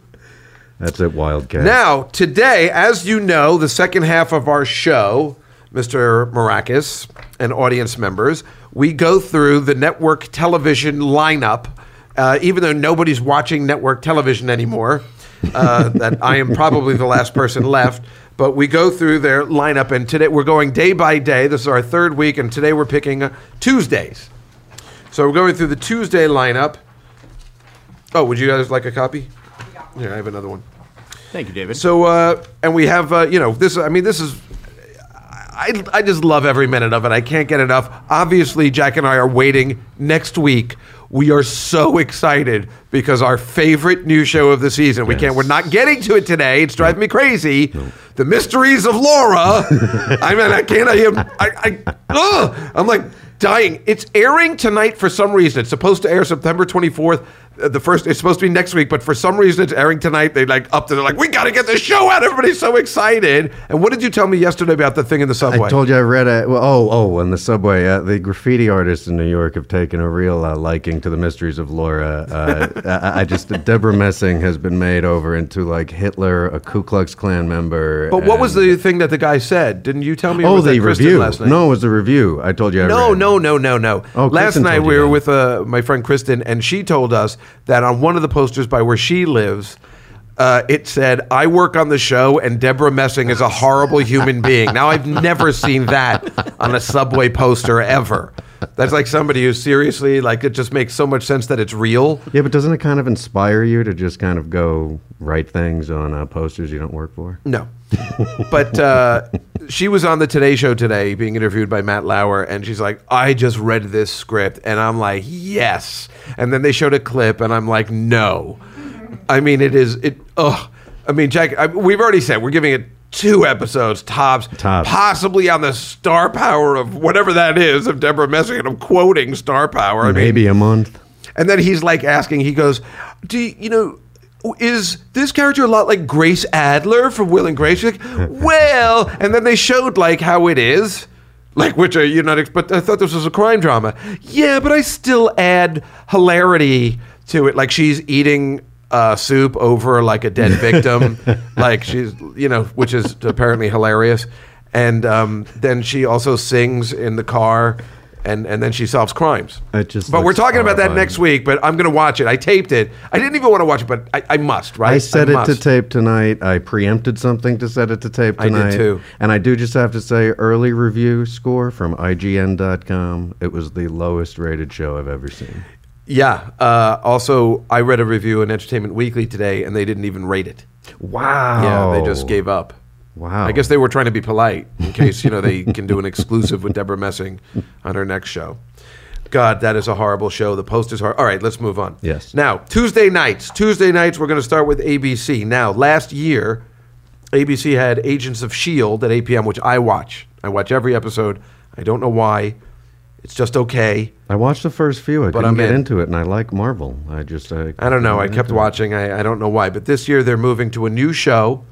S3: That's it, Wildcat.
S2: Now, today, as you know, the second half of our show, Mr. Maracus and audience members, we go through the network television lineup. Uh, even though nobody's watching network television anymore, uh, that I am probably the last person left. But we go through their lineup, and today we're going day by day. This is our third week, and today we're picking uh, Tuesdays. So we're going through the Tuesday lineup. Oh, would you guys like a copy? Yeah, I have another one.
S4: Thank you, David.
S2: So, uh, and we have, uh, you know, this. I mean, this is. I, I just love every minute of it. I can't get enough. Obviously, Jack and I are waiting next week. We are so excited because our favorite new show of the season. We can't. We're not getting to it today. It's driving me crazy. The Mysteries of Laura. I mean, I can't. I am. I. I ugh, I'm like dying. It's airing tonight for some reason. It's supposed to air September 24th. The first, it's supposed to be next week, but for some reason it's airing tonight. They like up to, they're like, we got to get the show out. Everybody's so excited. And what did you tell me yesterday about the thing in the subway?
S3: I told you I read a well, oh oh on the subway. Uh, the graffiti artists in New York have taken a real uh, liking to the mysteries of Laura. Uh, I, I just Debra Messing has been made over into like Hitler, a Ku Klux Klan member.
S2: but what was the thing that the guy said? Didn't you tell me?
S3: oh the review?
S2: last night?
S3: No, it was the review. I told you. I
S2: No,
S3: read.
S2: no, no, no, no.
S3: Oh,
S2: Last
S3: Kristen
S2: night we were
S3: that.
S2: with uh, my friend Kristen, and she told us that on one of the posters by where she lives, uh, it said, "I work on the show, and Debra Messing is a horrible human being." Now I've never seen that on a subway poster ever. That's like somebody who seriously like it just makes so much sense that it's real.
S3: Yeah, but doesn't it kind of inspire you to just kind of go write things on uh, posters you don't work for?
S2: No. But uh, she was on the Today Show today being interviewed by Matt Lauer, and she's like, I just read this script. And I'm like, yes. And then they showed a clip, and I'm like, no. I mean, it is, it, ugh. I mean, Jack, I, we've already said we're giving it two episodes tops,
S3: Tops.
S2: possibly on the star power of whatever that is of Debra Messing. And I'm quoting star power. I mean,
S3: Maybe a month.
S2: and then he's like asking, he goes, Do you, you know, is this character a lot like Grace Adler from Will and Grace? She's like, well, and then they showed like how it is. Like, which are you not, but I thought this was a crime drama. Yeah, but I still add hilarity to it. Like, she's eating uh, soup over like a dead victim. like, she's, you know, which is apparently hilarious. And um, then she also sings in the car and and then she solves crimes.
S3: It just
S2: but we're talking about that
S3: horrifying.
S2: next week. But I'm going to watch it. I taped it. I didn't even want to watch it, but I, I must. Right?
S3: I set it to
S2: must.
S3: tape tonight. I preempted something to set it to tape
S2: I did
S3: tonight.
S2: too.
S3: And I do just have to say, early review score from IGN.com. It was the lowest rated show I've ever seen.
S2: Yeah. Uh, also, I read a review in Entertainment Weekly today, and they didn't even rate it.
S3: Wow.
S2: Yeah, they just gave up.
S3: Wow.
S2: I guess they were trying to be polite in case you know they can do an exclusive with Debra Messing on her next show. God, that is a horrible show. The post is hard. All right, let's move on.
S3: Yes.
S2: Now Tuesday nights. Tuesday nights. We're going to start with ABC. Now, last year, ABC had Agents of Shield at 8 p.m., which I watch. I watch every episode. I don't know why. It's just okay.
S3: I watched the first few. I
S2: But I'm
S3: get
S2: in.
S3: into it, and I like Marvel. I just I,
S2: I don't know. I kept
S3: get into it.
S2: watching. I, I don't know why. But this year they're moving to a new show.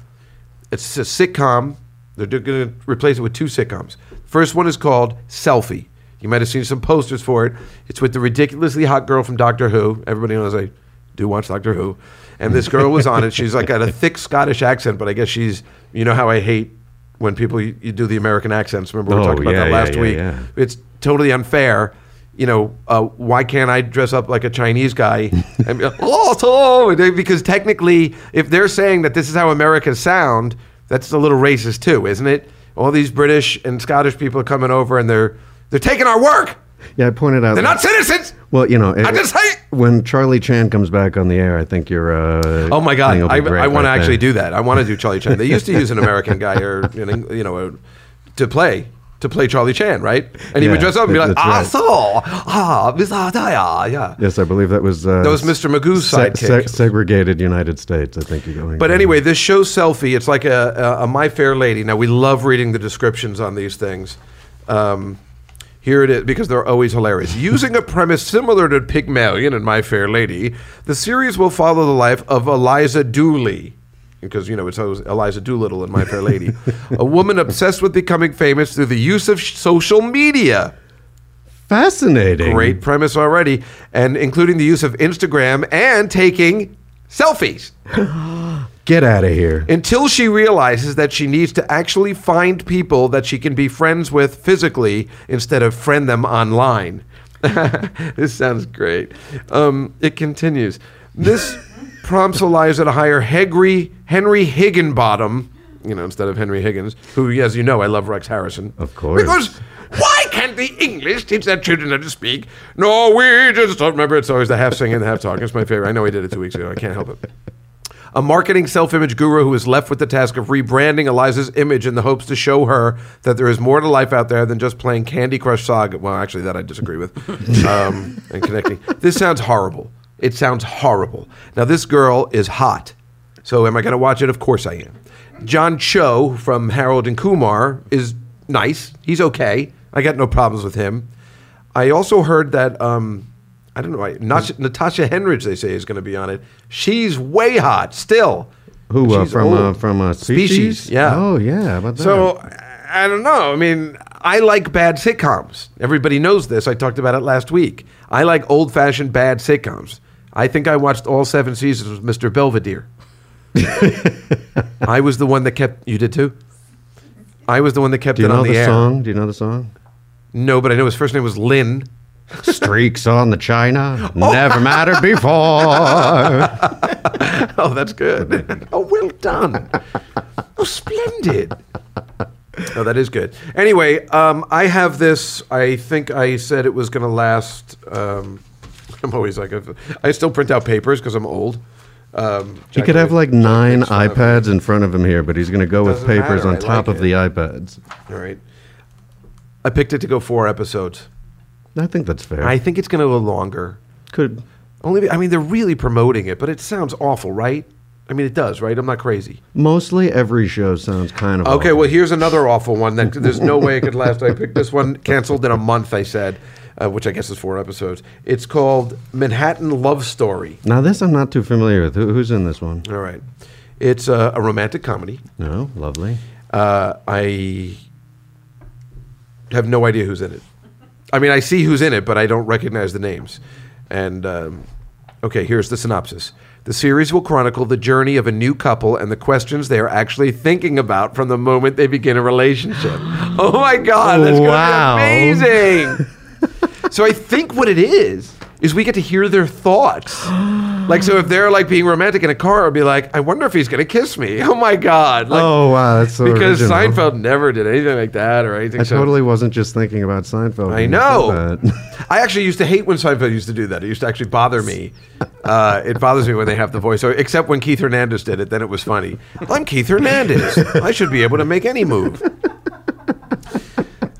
S2: It's a sitcom. They're going to replace it with two sitcoms. First one is called Selfie. You might have seen some posters for it. It's with the ridiculously hot girl from Doctor Who. Everybody knows I do watch Doctor Who. And this girl was on it. She's like got a thick Scottish accent, but I guess she's, you know how I hate when people you, you do the American accents. Remember we were
S3: Oh,
S2: talking about
S3: yeah,
S2: that last
S3: yeah,
S2: week.
S3: yeah.
S2: It's totally unfair. You know, uh, why can't I dress up like a Chinese guy? and oh, so because technically, if they're saying that this is how Americans sound, that's a little racist too, isn't it? All these British and Scottish people are coming over and they're they're taking our work.
S3: Yeah, I pointed out.
S2: They're
S3: that-
S2: not citizens.
S3: Well, you know,
S2: I just hate.
S3: when Charlie Chan comes back on the air, I think your uh,
S2: Oh my God! I, I want to actually do that. I want to do Charlie Chan. They used to use an American guy or you know to play to play Charlie Chan, right? And he would dress up and be like, "Ah,
S3: right.
S2: so ah, Mr. Daya," yeah.
S3: Yes, I believe that was uh,
S2: That was Mr. Magoo's
S3: se-
S2: sidekick.
S3: segregated United States. I think you're going.
S2: But anyway, this show Selfie, it's like a, a, a My Fair Lady. Now, we love reading the descriptions on these things. Um, here it is, because they're always hilarious. Using a premise similar to Pygmalion and My Fair Lady, the series will follow the life of Eliza Dooley. Because, you know, it's always Eliza Doolittle and My Fair Lady. a woman obsessed with becoming famous through the use of sh- social media.
S3: fascinating.
S2: Great premise already. And including the use of Instagram and taking selfies.
S3: Get out of here.
S2: until she realizes that she needs to actually find people that she can be friends with physically instead of friend them online. this sounds great. Um, it continues. This prompts Eliza to hire Henry, Henry Higginbottom, you know, instead of Henry Higgins, who, as you know, I love Rex Harrison.
S3: Of course.
S2: Because why can't the English teach their children how to speak Norwegian? So remember, it's always the half singing, the half talking. It's my favorite. I know he did it two weeks ago. I can't help it a marketing self image guru who is left with the task of rebranding Eliza's image in the hopes to show her that there is more to life out there than just playing Candy Crush Saga. Well, actually, that I disagree with. Um, and connecting. This sounds horrible. It sounds horrible. Now, this girl is hot. So, am I going to watch it? Of course I am. John Cho from Harold and Kumar is nice. He's okay. I got no problems with him. I also heard that um, I don't know. I, Natasha, Natasha Henstridge, they say, is going to be on it. She's way hot still.
S3: Who uh,
S2: She's
S3: from uh, from uh, species?
S2: Species, yeah.
S3: Oh yeah. About that?
S2: So I don't know. I mean, I like bad sitcoms. Everybody knows this. I talked about it last week. I like old-fashioned bad sitcoms. I think I watched all seven seasons with Mr. Belvedere. I was the one that kept. You did too. I was the one that kept
S3: do you
S2: it
S3: know
S2: on the,
S3: the
S2: air.
S3: song? Do you know the song?
S2: No, but I know his first name was Lynn.
S3: Streaks on the china never mattered before.
S2: Oh, that's good. oh, well done. Oh, splendid. Oh, that is good. Anyway, um, I have this. I think I said it was going to last. Um, I'm always like, I still print out papers because I'm old. Um,
S3: He could have like nine
S2: makes fun of me.
S3: iPads in front of him here, but he's going to go with
S2: Doesn't
S3: papers
S2: matter,
S3: on
S2: I
S3: top
S2: like
S3: of
S2: it.
S3: the iPads.
S2: All right. I picked it to go four episodes.
S3: I think that's fair.
S2: I think it's going to go longer.
S3: could.
S2: Only, be- I mean, they're really promoting it, but it sounds awful, right? I mean, it does, right? I'm not crazy.
S3: Mostly every show sounds kind of.
S2: Okay,
S3: awful.
S2: well, here's another awful one that there's no way it could last. I picked this one canceled in a month, I said, uh, which I guess is four episodes. It's called Manhattan Love Story.
S3: Now this I'm not too familiar with. Who, who's in this one?
S2: All right. It's a, a romantic comedy.
S3: No, lovely.
S2: Uh, I have no idea who's in it. I mean, I see who's in it, but I don't recognize the names. And um, okay, here's the synopsis. The series will chronicle the journey of a new couple and the questions they are actually thinking about from the moment they begin a relationship. Oh my God, that's
S3: Wow.
S2: going to be amazing! so I think what it is is we get to hear their thoughts. Like so, if they're like being romantic in a car, I'd be like, I wonder if he's gonna kiss me. Oh my god! Like,
S3: oh wow, that's so
S2: because
S3: original.
S2: Seinfeld never did anything like that or anything.
S3: I
S2: so
S3: totally wasn't just thinking about Seinfeld.
S2: I know. I actually used to hate when Seinfeld used to do that. It used to actually bother me. Uh, it bothers me when they have the voice, or, except when Keith Hernandez did it. Then it was funny. I'm Keith Hernandez. I should be able to make any move.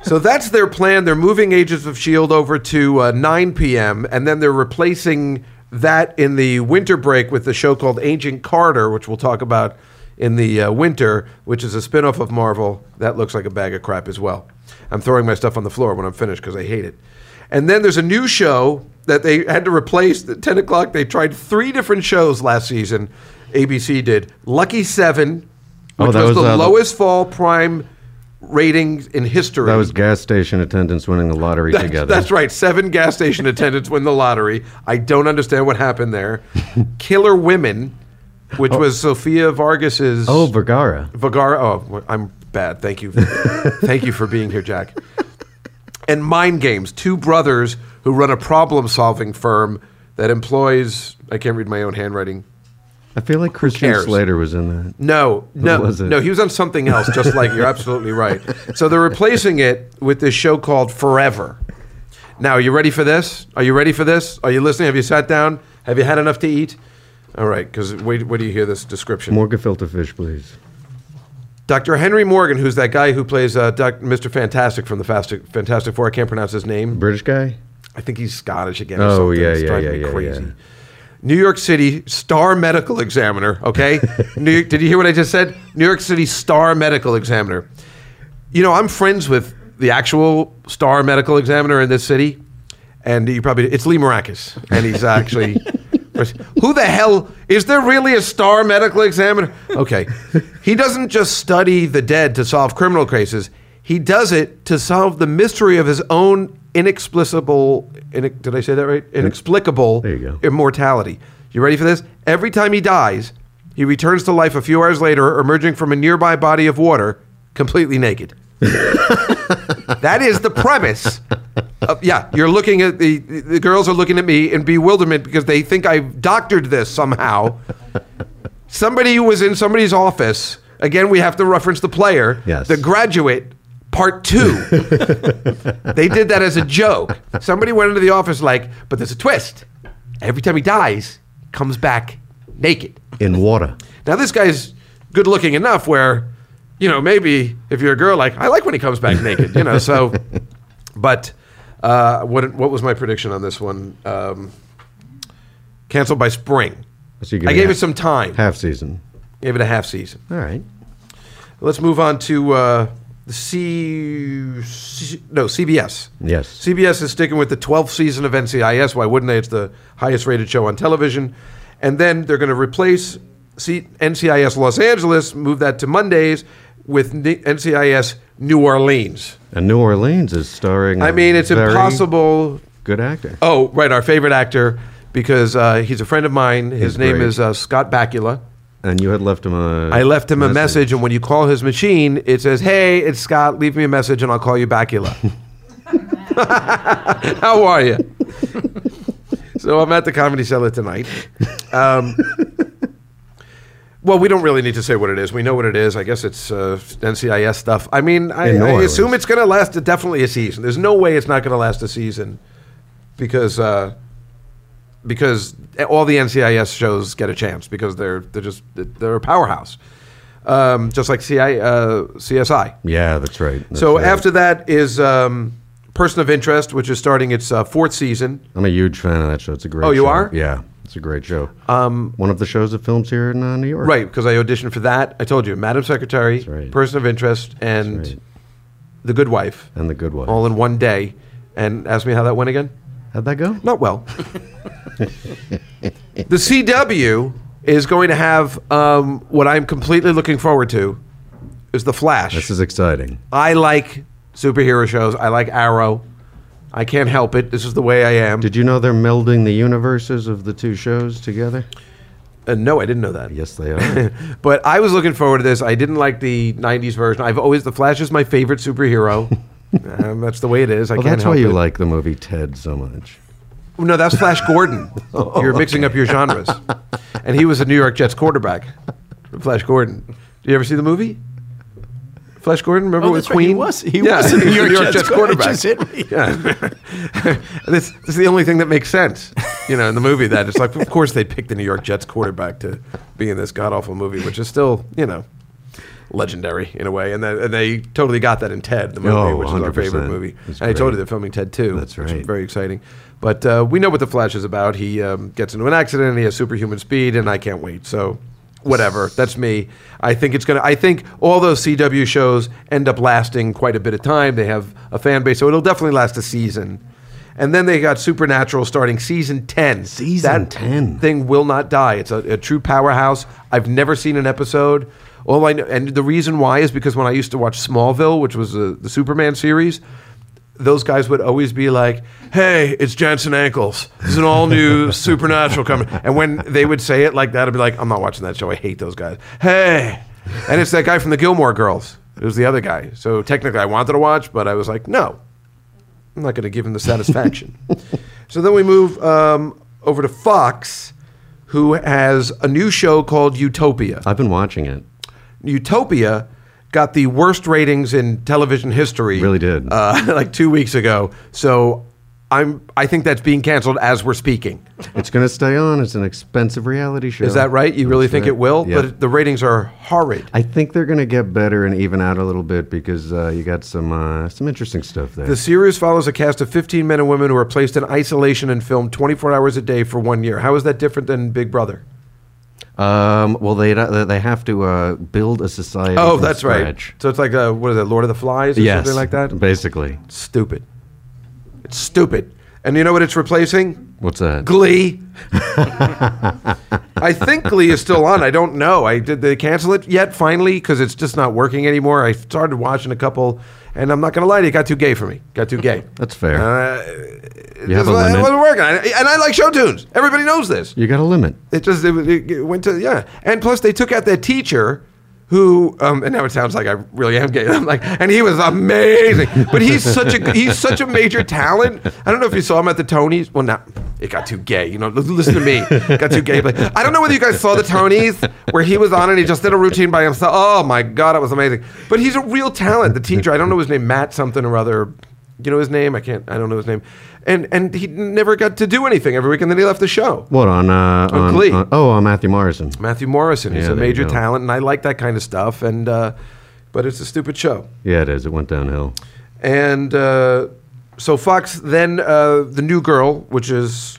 S2: So that's their plan. They're moving Agents of S.H.I.E.L.D. over to uh, 9 p.m., and then they're replacing that in the winter break with the show called Agent Carter, which we'll talk about in the uh, winter, which is a spin off of Marvel. That looks like a bag of crap as well. I'm throwing my stuff on the floor when I'm finished because I hate it. And then there's a new show that they had to replace at 10 o'clock. They tried three different shows last season. ABC did Lucky Seven, which
S3: that
S2: was,
S3: was,
S2: the
S3: uh, the-
S2: lowest fall prime ratings in history.
S3: That was gas station attendants winning the lottery
S2: That's,
S3: together.
S2: that's right. Seven gas station attendants win the lottery. I don't understand what happened there. Killer Women, which oh. was Sophia Vargas's.
S3: Oh, Vergara.
S2: Vergara. Oh, I'm bad. Thank you. Thank you for being here, Jack. And Mind Games, two brothers who run a problem-solving firm that employs. I can't read my own handwriting.
S3: I feel like Christian? Slater was in that.
S2: No, no, no. He was on something else. Just like you're absolutely right. So they're replacing it with this show called Forever. Now, are you ready for this? Are you ready for this? Are you listening? Have you sat down? Have you had enough to eat? All right, because wait, wait do you hear this description?
S3: Morgan gefilte fish, please.
S2: Dr. Henry Morgan, who's that guy who plays uh, Doc, Mr. Fantastic from the Fantastic, Fantastic Four. I can't pronounce his name.
S3: British guy?
S2: I think he's Scottish again. Or
S3: Oh,
S2: something.
S3: yeah, yeah, yeah,
S2: me
S3: yeah,
S2: crazy.
S3: yeah.
S2: New York City star medical examiner. Okay, New did you hear what I just said? New York City star medical examiner. You know, I'm friends with the actual star medical examiner in this city, and you probably it's Lee Maracus, and he's actually. Who the hell is there really a star medical examiner? Okay, he doesn't just study the dead to solve criminal cases. He does it to solve the mystery of his own inexplicable. Inex, did I say that right? Inexplicable
S3: There you go.
S2: immortality. You ready for this? Every time he dies, he returns to life a few hours later, emerging from a nearby body of water, completely naked. that is the premise. Of, yeah, you're looking at the the girls are looking at me in bewilderment because they think I've doctored this somehow. Somebody who was in somebody's office. Again, we have to reference the player.
S3: Yes.
S2: The graduate. Part two. they did that as a joke. Somebody went into the office like, but there's a twist. Every time he dies, comes back naked.
S3: In water.
S2: Now this guy's good looking enough where, you know, maybe if you're a girl, like I like when he comes back naked, you know. So, but uh, what what was my prediction on this one? Um, canceled by spring.
S3: So
S2: I gave it some time.
S3: Half season.
S2: Gave it a half season.
S3: All right.
S2: Let's move on to uh, the C, C no CBS.
S3: Yes.
S2: CBS is sticking with the 12th season of NCIS. Why wouldn't they? It's the highest rated show on television. And then they're going to replace C- NCIS Los Angeles, move that to Mondays with NCIS New Orleans.
S3: And New Orleans is starring.
S2: I mean, it's impossible.
S3: Good actor.
S2: Oh, right, our favorite actor, because uh, he's a friend of mine. His
S3: He's
S2: name
S3: great.
S2: is uh, Scott Bakula.
S3: And you had left him a.
S2: I left him a message, and when you call his machine, it says, "Hey, it's Scott. Leave me a message, and I'll call you back." You Bakula." How are you? so I'm at the Comedy Cellar tonight. Um, well, we don't really need to say what it is. We know what it is. I guess it's uh, NCIS stuff. I mean, I, I assume it's going to last definitely a season. There's no way it's not going to last a season because uh, because all the NCIS shows get a chance because they're they're just they're a powerhouse, um, just like CI, uh, CSI.
S3: Yeah, that's right. That's
S2: so
S3: right.
S2: after that is um, Person of Interest, which is starting its uh, fourth season.
S3: I'm a huge fan of that show. It's a great.
S2: Oh, you
S3: show.
S2: are?
S3: Yeah, it's a great show. Um, one of the shows that films here in uh, New York.
S2: Right, because I auditioned for that. I told you, Madam Secretary,
S3: right.
S2: Person of Interest, and
S3: right.
S2: The Good Wife,
S3: And the good Wife,
S2: all in one day. And ask me how that went again.
S3: How'd that go?
S2: Not well. the CW is going to have um, what I'm completely looking forward to is the Flash.
S3: This is exciting.
S2: I like superhero shows. I like Arrow. I can't help it. This is the way I am.
S3: Did you know they're melding the universes of the two shows together?
S2: Uh, no, I didn't know that.
S3: Yes, they are.
S2: But I was looking forward to this. I didn't like the '90s version. I've always the Flash is my favorite superhero. Um, that's the way it is. I
S3: Well,
S2: can't
S3: that's why you
S2: it.
S3: like the movie Ted so much.
S2: No, that's Flash Gordon. You're mixing up your genres. And he was a New York Jets quarterback. Flash Gordon. Did you ever see the movie? Flash Gordon, remember
S4: Oh,
S2: with
S4: that's right. He
S2: Queen?
S4: was- he
S2: yeah,
S4: was a
S2: he
S4: New York Jets
S2: Jets
S4: quarterback.
S2: quarterback.
S4: Just hit me.
S2: Yeah. this, this is the only thing that makes sense, you know, in the movie. That it's like, of course, they picked the New York Jets quarterback to be in this god awful movie, which is still, you know, legendary in a way. And, that, and they totally got that in Ted, the movie,
S3: Oh,
S2: which is our favorite movie.
S3: It's
S2: and I told you they're filming Ted too.
S3: That's
S2: which is
S3: right.
S2: very exciting. But uh, we know what the Flash is about. He um, gets into an accident. He has superhuman speed, and I can't wait. So, whatever. That's me. I think it's gonna. I think all those CW shows end up lasting quite a bit of time. They have a fan base, so it'll definitely last a season. And then they got Supernatural starting season ten.
S3: Season
S2: that
S3: 10.
S2: thing will not die. It's a, a true powerhouse. I've never seen an episode. All I know, and the reason why is because when I used to watch Smallville, which was the the Superman series, those guys would always be like, "Hey, it's Jensen Ackles. There's an all new Supernatural coming." And when they would say it like that, I'd be like, "I'm not watching that show. I hate those guys." Hey, and it's that guy from the Gilmore Girls. It was the other guy. So technically, I wanted to watch, but I was like, "No, I'm not going to give him the satisfaction." so then we move um, over to Fox, who has a new show called Utopia.
S3: I've been watching it.
S2: Utopia got the worst ratings in television history.
S3: Really did.
S2: uh, like two weeks ago. So I'm I think that's being canceled as we're speaking.
S3: It's going to stay on. It's an expensive reality show.
S2: Is that right? You really
S3: That's
S2: think
S3: right.
S2: it will?
S3: Yeah.
S2: But the ratings are horrid.
S3: I think they're going to get better and even out a little bit because uh, you got some uh, some interesting stuff there.
S2: The series follows a cast of 15 men and women who are placed in isolation and filmed 24 hours a day for one year. How is that different than Big Brother?
S3: Um, well, they they have to uh, build a society.
S2: Oh, that's right. So it's like uh what is it, Lord of the Flies or
S3: Yes,
S2: something like that?
S3: Basically,
S2: Stupid. It's stupid. And you know what it's replacing?
S3: what's that?
S2: Glee. I think Glee is still on. I don't know. I did they cancel it yet? Finally, because it's just not working anymore. I started watching a couple, and I'm not going to lie to you, it got too gay for me. Got too gay.
S3: That's fair.
S2: Uh,
S3: You have
S2: it
S3: a
S2: just- it wasn't working, I- and I like show tunes. Everybody knows this.
S3: you got a limit.
S2: It just it, it went to yeah, and plus they took out that teacher who um, and now it sounds like I really am gay. I'm like, and he was amazing, but he's such a he's such a major talent. I don't know if you saw him at the Tonys. Well, now it got too gay. You know, listen to me, it got too gay. But I don't know whether you guys saw the Tonys where he was on and he just did a routine by himself. Oh my god, it was amazing. But he's a real talent. The teacher, I don't know his name, Matt something or other. You know his name? I can't. I don't know his name. And and he never got to do anything every week, and then he left the show.
S3: What on? Uh, on,
S2: Glee.
S3: on- oh, on Matthew Morrison.
S2: Matthew Morrison. He's
S3: Yeah,
S2: a major talent, and I like that kind of stuff. And uh, but it's a stupid show.
S3: Yeah, it is. It went downhill.
S2: And uh, so Fox then uh, the new girl, which is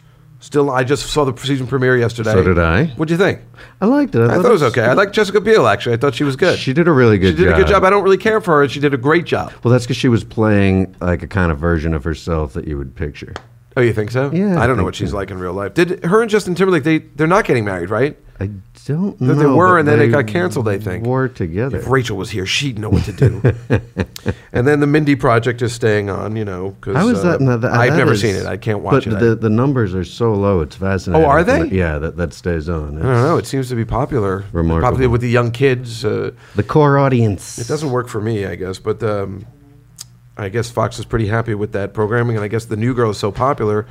S2: still I just saw the season premiere yesterday.
S3: So did I.
S2: What'd you think?
S3: I liked it.
S2: I thought it was okay. I like Jessica Biel actually. I thought she was good.
S3: She did a really good job.
S2: She did a good
S3: job.
S2: job. I don't really care for her. and She did a great job.
S3: Well, that's because she was playing like a kind of version of herself that you would picture.
S2: Oh, you think so?
S3: Yeah,
S2: I
S3: I
S2: don't know what she's
S3: so.
S2: like in real life. Did her and Justin Timberlake? They they're not getting married, right?
S3: I don't
S2: That
S3: know.
S2: they were, and then they got canceled, I think.
S3: Were together.
S2: If Rachel was here, she'd know what to do. and then the Mindy Project is staying on, you know, because
S3: How is that? no, that-
S2: I've
S3: that
S2: never
S3: is-
S2: seen it. I can't watch
S3: but
S2: it.
S3: the the numbers are so low. It's fascinating.
S2: Oh, are they?
S3: Yeah, that that stays on.
S2: I don't know. It seems to be popular.
S3: Remarkable.
S2: Popular with the young kids. Uh,
S3: The core audience.
S2: it doesn't work for me, I guess. But um, I guess Fox is pretty happy with that programming, and I guess the new girl is so popular,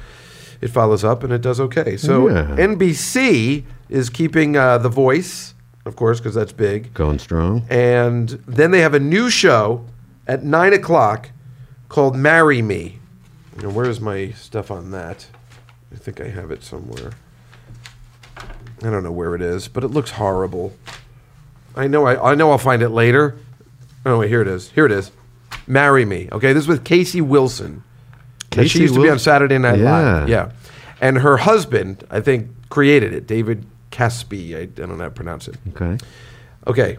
S2: it follows up and it does okay. So
S3: Yeah.
S2: NBC is keeping uh, The Voice, of course, because that's big.
S3: going strong.
S2: And then they have a new show at nine o'clock called Marry Me. And where is my stuff on that? I think I have it somewhere. I don't know where it is, but it looks horrible. I know I, I know I'll find it later. Oh wait, here it is. Here it is. Marry Me. Okay, this is with Casey Wilson. And she
S3: Casey
S2: used to be on Saturday Night
S3: Yeah.
S2: Live. Yeah. And her husband, I think, created it. David Caspe. I, I don't know how to pronounce it.
S3: Okay.
S2: Okay.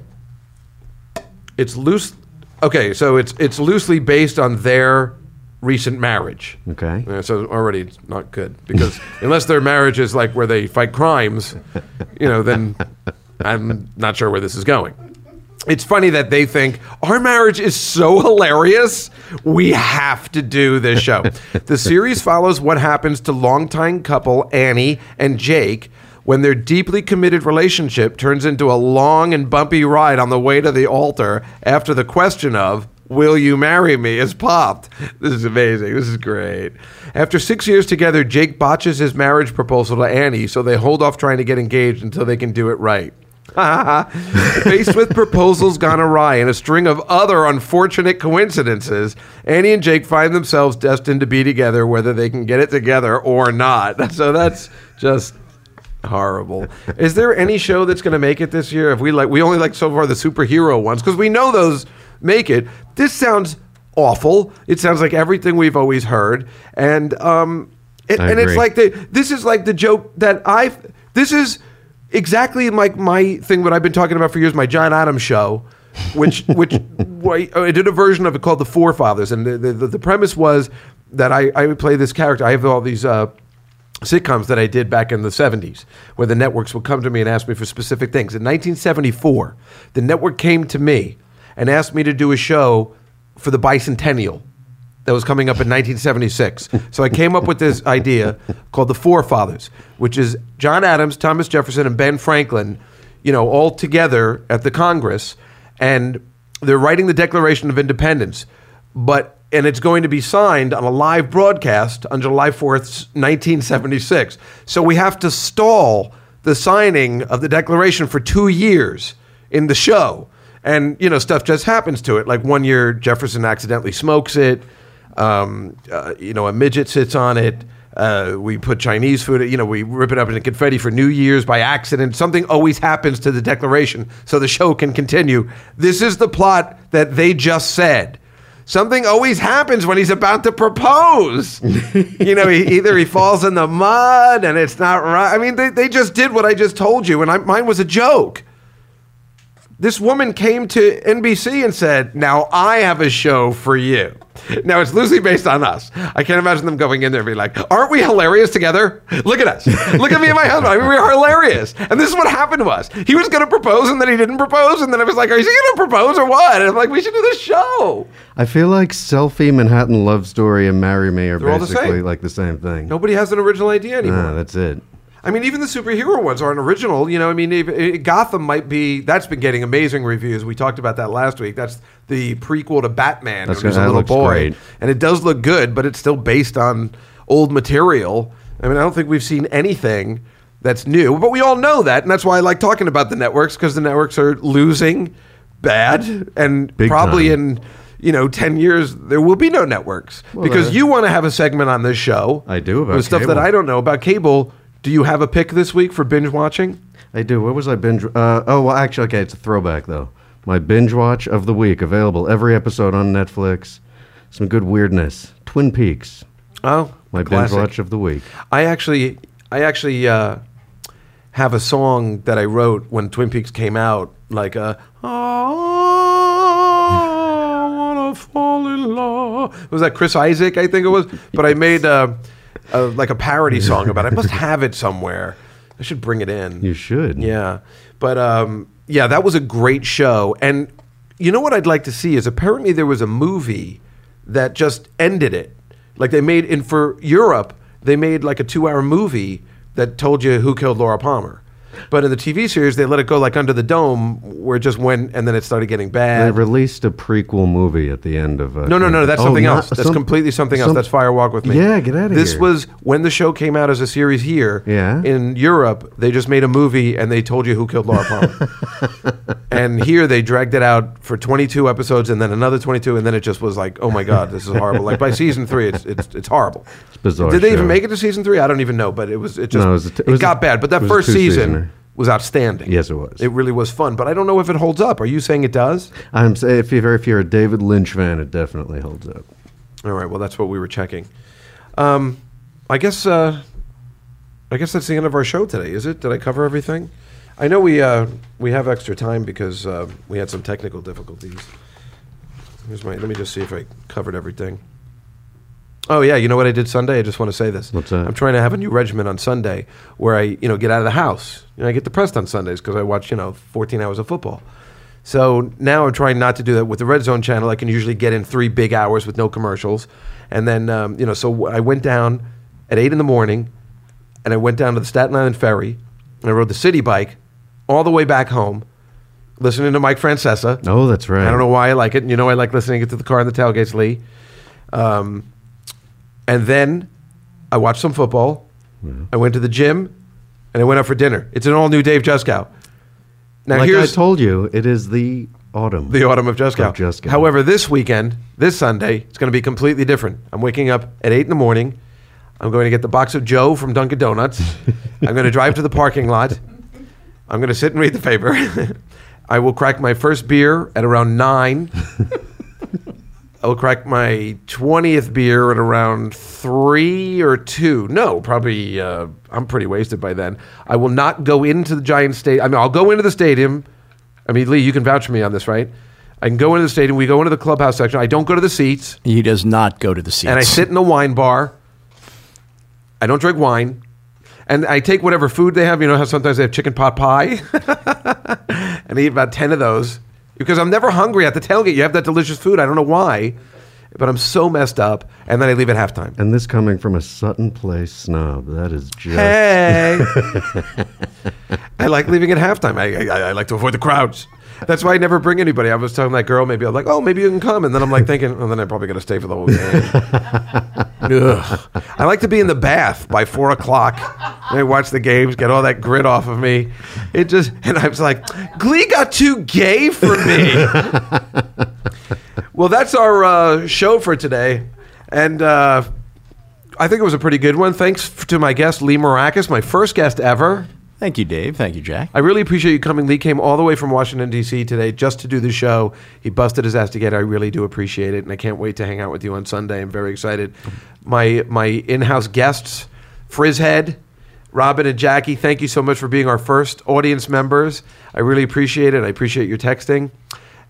S2: It's loose. Okay, so it's it's loosely based on their recent marriage.
S3: Okay.
S2: Uh, so already it's not good because unless their marriage is like where they fight crimes, you know, then I'm not sure where this is going. It's funny that they think our marriage is so hilarious, we have to do this show. the series follows what happens to longtime couple Annie and Jake when their deeply committed relationship turns into a long and bumpy ride on the way to the altar after the question of Will You Marry Me is popped. This is amazing. This is great. After six years together, Jake botches his marriage proposal to Annie, so they hold off trying to get engaged until they can do it right. Faced with proposals gone awry and a string of other unfortunate coincidences, Annie and Jake find themselves destined to be together whether they can get it together or not. So that's just horrible. Is there any show that's going to make it this year? If we like, we only like so far the superhero ones because we know those make it. This sounds awful. It sounds like everything we've always heard, and um, it, and it's like the this is like the joke that I this is exactly like my thing that I've been talking about for years. My John Adams show. which which I did a version of it called the Forefathers, and the the, the premise was that I I would play this character. I have all these uh, sitcoms that I did back in the 70s, where the networks would come to me and ask me for specific things. In 1974, the network came to me and asked me to do a show for the bicentennial that was coming up in 1976. so I came up with this idea called the Forefathers, which is John Adams, Thomas Jefferson, and Ben Franklin, you know, all together at the Congress, and they're writing the Declaration of Independence, but and it's going to be signed on a live broadcast on July 4th, 1976. So we have to stall the signing of the Declaration for two years in the show. And, you know, stuff just happens to it. Like one year, Jefferson accidentally smokes it. Um, uh, you know, a midget sits on it. Uh, we put Chinese food, you know, we rip it up into confetti for New Year's by accident. Something always happens to the Declaration so the show can continue. This is the plot that they just said. Something always happens when he's about to propose. you know, he, either he falls in the mud and it's not right. I mean, they, they just did what I just told you, and I, mine was a joke. This woman came to NBC and said, Now I have a show for you. Now it's loosely based on us. I can't imagine them going in there and being like, Aren't we hilarious together? Look at us. Look at me and my husband. I mean, we're hilarious. And this is what happened to us. He was going to propose and then he didn't propose. And then I was like, Are you going to propose or what? And I'm like, We should do this show.
S3: I feel like Selfie, Manhattan Love Story, and Marry Me are
S2: They're all the
S3: basically like the same thing.
S2: Nobody has an original idea anymore.
S3: Ah, that's it.
S2: I mean, even the superhero ones aren't original. You know, I mean, eh, Gotham might be. That's been getting amazing reviews. We talked about that last week. That's the prequel to Batman.
S3: That's
S2: It a little boy,
S3: great.
S2: and it does look good, but it's still based on old material. I mean, I don't think we've seen anything that's new, but we all know that, and that's why I like talking about the networks because the networks are losing bad, and
S3: Big
S2: probably
S3: time.
S2: in. You know, ten years there will be no networks because
S3: uh,
S2: you want to have a segment on this show.
S3: I do about
S2: with stuff that. I don't know about cable. Do you have a pick this week for binge watching?
S3: I do. What was I binge? Uh, oh, well, actually, okay, it's a throwback though. My binge watch of the week, available every episode on Netflix. Some good weirdness. Twin Peaks.
S2: Oh,
S3: My
S2: classic.
S3: binge watch of the week.
S2: I actually, I actually uh, have a song that I wrote when Twin Peaks came out, like uh, I wanna fall in love. Was that Chris Isaak? I think it was. But I made uh, uh, like a parody song about it. I must have it somewhere. I should bring it in.
S3: You should.
S2: Yeah. But um, yeah, that was a great show. And you know what I'd like to see is apparently there was a movie that just ended it. Like they made in for Europe, they made like a two hour movie that told you who killed Laura Palmer. But in the TV series, they let it go like under the dome, where it just went, and then it started getting bad.
S3: They released a prequel movie at the end of. Uh,
S2: No, no, no. That's
S3: Oh,
S2: something
S3: not-
S2: else. That's
S3: some-
S2: completely something else.
S3: some-
S2: That's Fire Walk with Me.
S3: Yeah, get outta
S2: This
S3: here.
S2: This was when the show came out as a series here.
S3: Yeah.
S2: In Europe, they just made a movie and they told you who killed Laura Palmer. and here they dragged it out for 22 episodes and then another 22, and then it just was like, oh my god, this is horrible. like by season three, it's it's it's horrible.
S3: It's bizarre
S2: Did they even make it to season three? I don't even know, but it was it just
S3: No, it was a t-
S2: it,
S3: it was a-
S2: got bad. But that
S3: a
S2: first season. Was outstanding.
S3: Yes, it was.
S2: It really was fun, but I don't know if it holds up. Are you saying it does?
S3: I'm saying if you're if you're a David Lynch fan, it definitely holds up.
S2: All right. Well, that's what we were checking. Um, I guess. Uh, I guess that's the end of our show today. Is it? Did I cover everything? I know we uh, we have extra time because uh, we had some technical difficulties. Here's my. Let me just see if I covered everything. Oh yeah, you know what I did Sunday? I just want to say this.
S3: What's that?
S2: I'm trying to have a new regimen on Sunday where I, you know, get out of the house. You know, I get depressed on Sundays because I watch, you know, 14 hours of football. So now I'm trying not to do that with the Red Zone channel. I can usually get in three big hours with no commercials, and then um, you know. So I went down at eight in the morning, and I went down to the Staten Island ferry, and I rode the city bike all the way back home. listening to Mike Francesa.
S3: Oh, that's right.
S2: I don't know why I like it. You know, I like listening to the car in the tailgates, Lee. Um, and then I watched some football. I went to the gym and I went out for dinner. It's an all new Dave Juskow. Now,
S3: like I
S2: here's
S3: told you, it is the autumn.
S2: the autumn of Juskow.
S3: Juskow.
S2: However, this weekend, this Sunday, it's going to be completely different. I'm waking up at 8 in the morning. I'm going to get the box of Joe from Dunkin' Donuts. I'm going to drive to the parking lot. I'm going to sit and read the paper. I will crack my first beer at around 9. I'll crack my 20th beer at around three or two. No, probably, uh, I'm pretty wasted by then. I will not go into the Giant Stadium. I mean, I'll go into the stadium. I mean, Lee, you can vouch for me on this, right? I can go into the stadium. We go into the clubhouse section. I don't go to the seats.
S4: He does not go to the seats.
S2: And I sit in a wine bar. I don't drink wine. And I take whatever food they have. You know how sometimes they have chicken pot pie? and I eat about 10 of those because I'm never hungry at the tailgate. You have that delicious food. I don't know why, but I'm so messed up, and then I leave at halftime.
S3: and this coming from a Sutton Place snob, that is just.
S2: Hey, I like leaving at halftime. I, I, I like to avoid the crowds. That's why I never bring anybody. I was telling that girl, maybe I'm like, oh, maybe you can come, and then I'm like thinking, oh, then I'm probably gonna stay for the whole game. I like to be in the bath by four o'clock. I watch the games, get all that grit off of me. It just, and I was like, Glee got too gay for me. well, that's our uh, show for today, and. Uh, I think it was a pretty good one. Thanks to my guest, Lee Maracus, my first guest ever.
S4: Thank you, Dave. Thank you, Jack.
S2: I really appreciate you coming. Lee came all the way from Washington, D.C. today just to do the show. He busted his ass to get it. I really do appreciate it, and I can't wait to hang out with you on Sunday. I'm very excited. My, my in house guests, Frizzhead, Robin, and Jackie, thank you so much for being our first audience members. I really appreciate it. I appreciate your texting.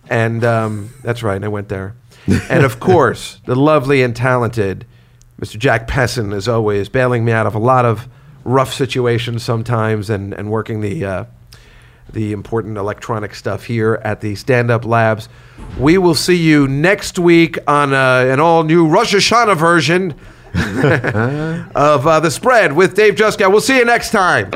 S2: And um, that's right, I went there. and of course, the lovely and talented Mr. Jack Pessin, as always, bailing me out of a lot of rough situations sometimes and, and working the, uh, the important electronic stuff here at the Stand Up Labs. We will see you next week on uh, an all new Rosh Hashanah version of uh, The Spread with Dave Juskow. We'll see you next time.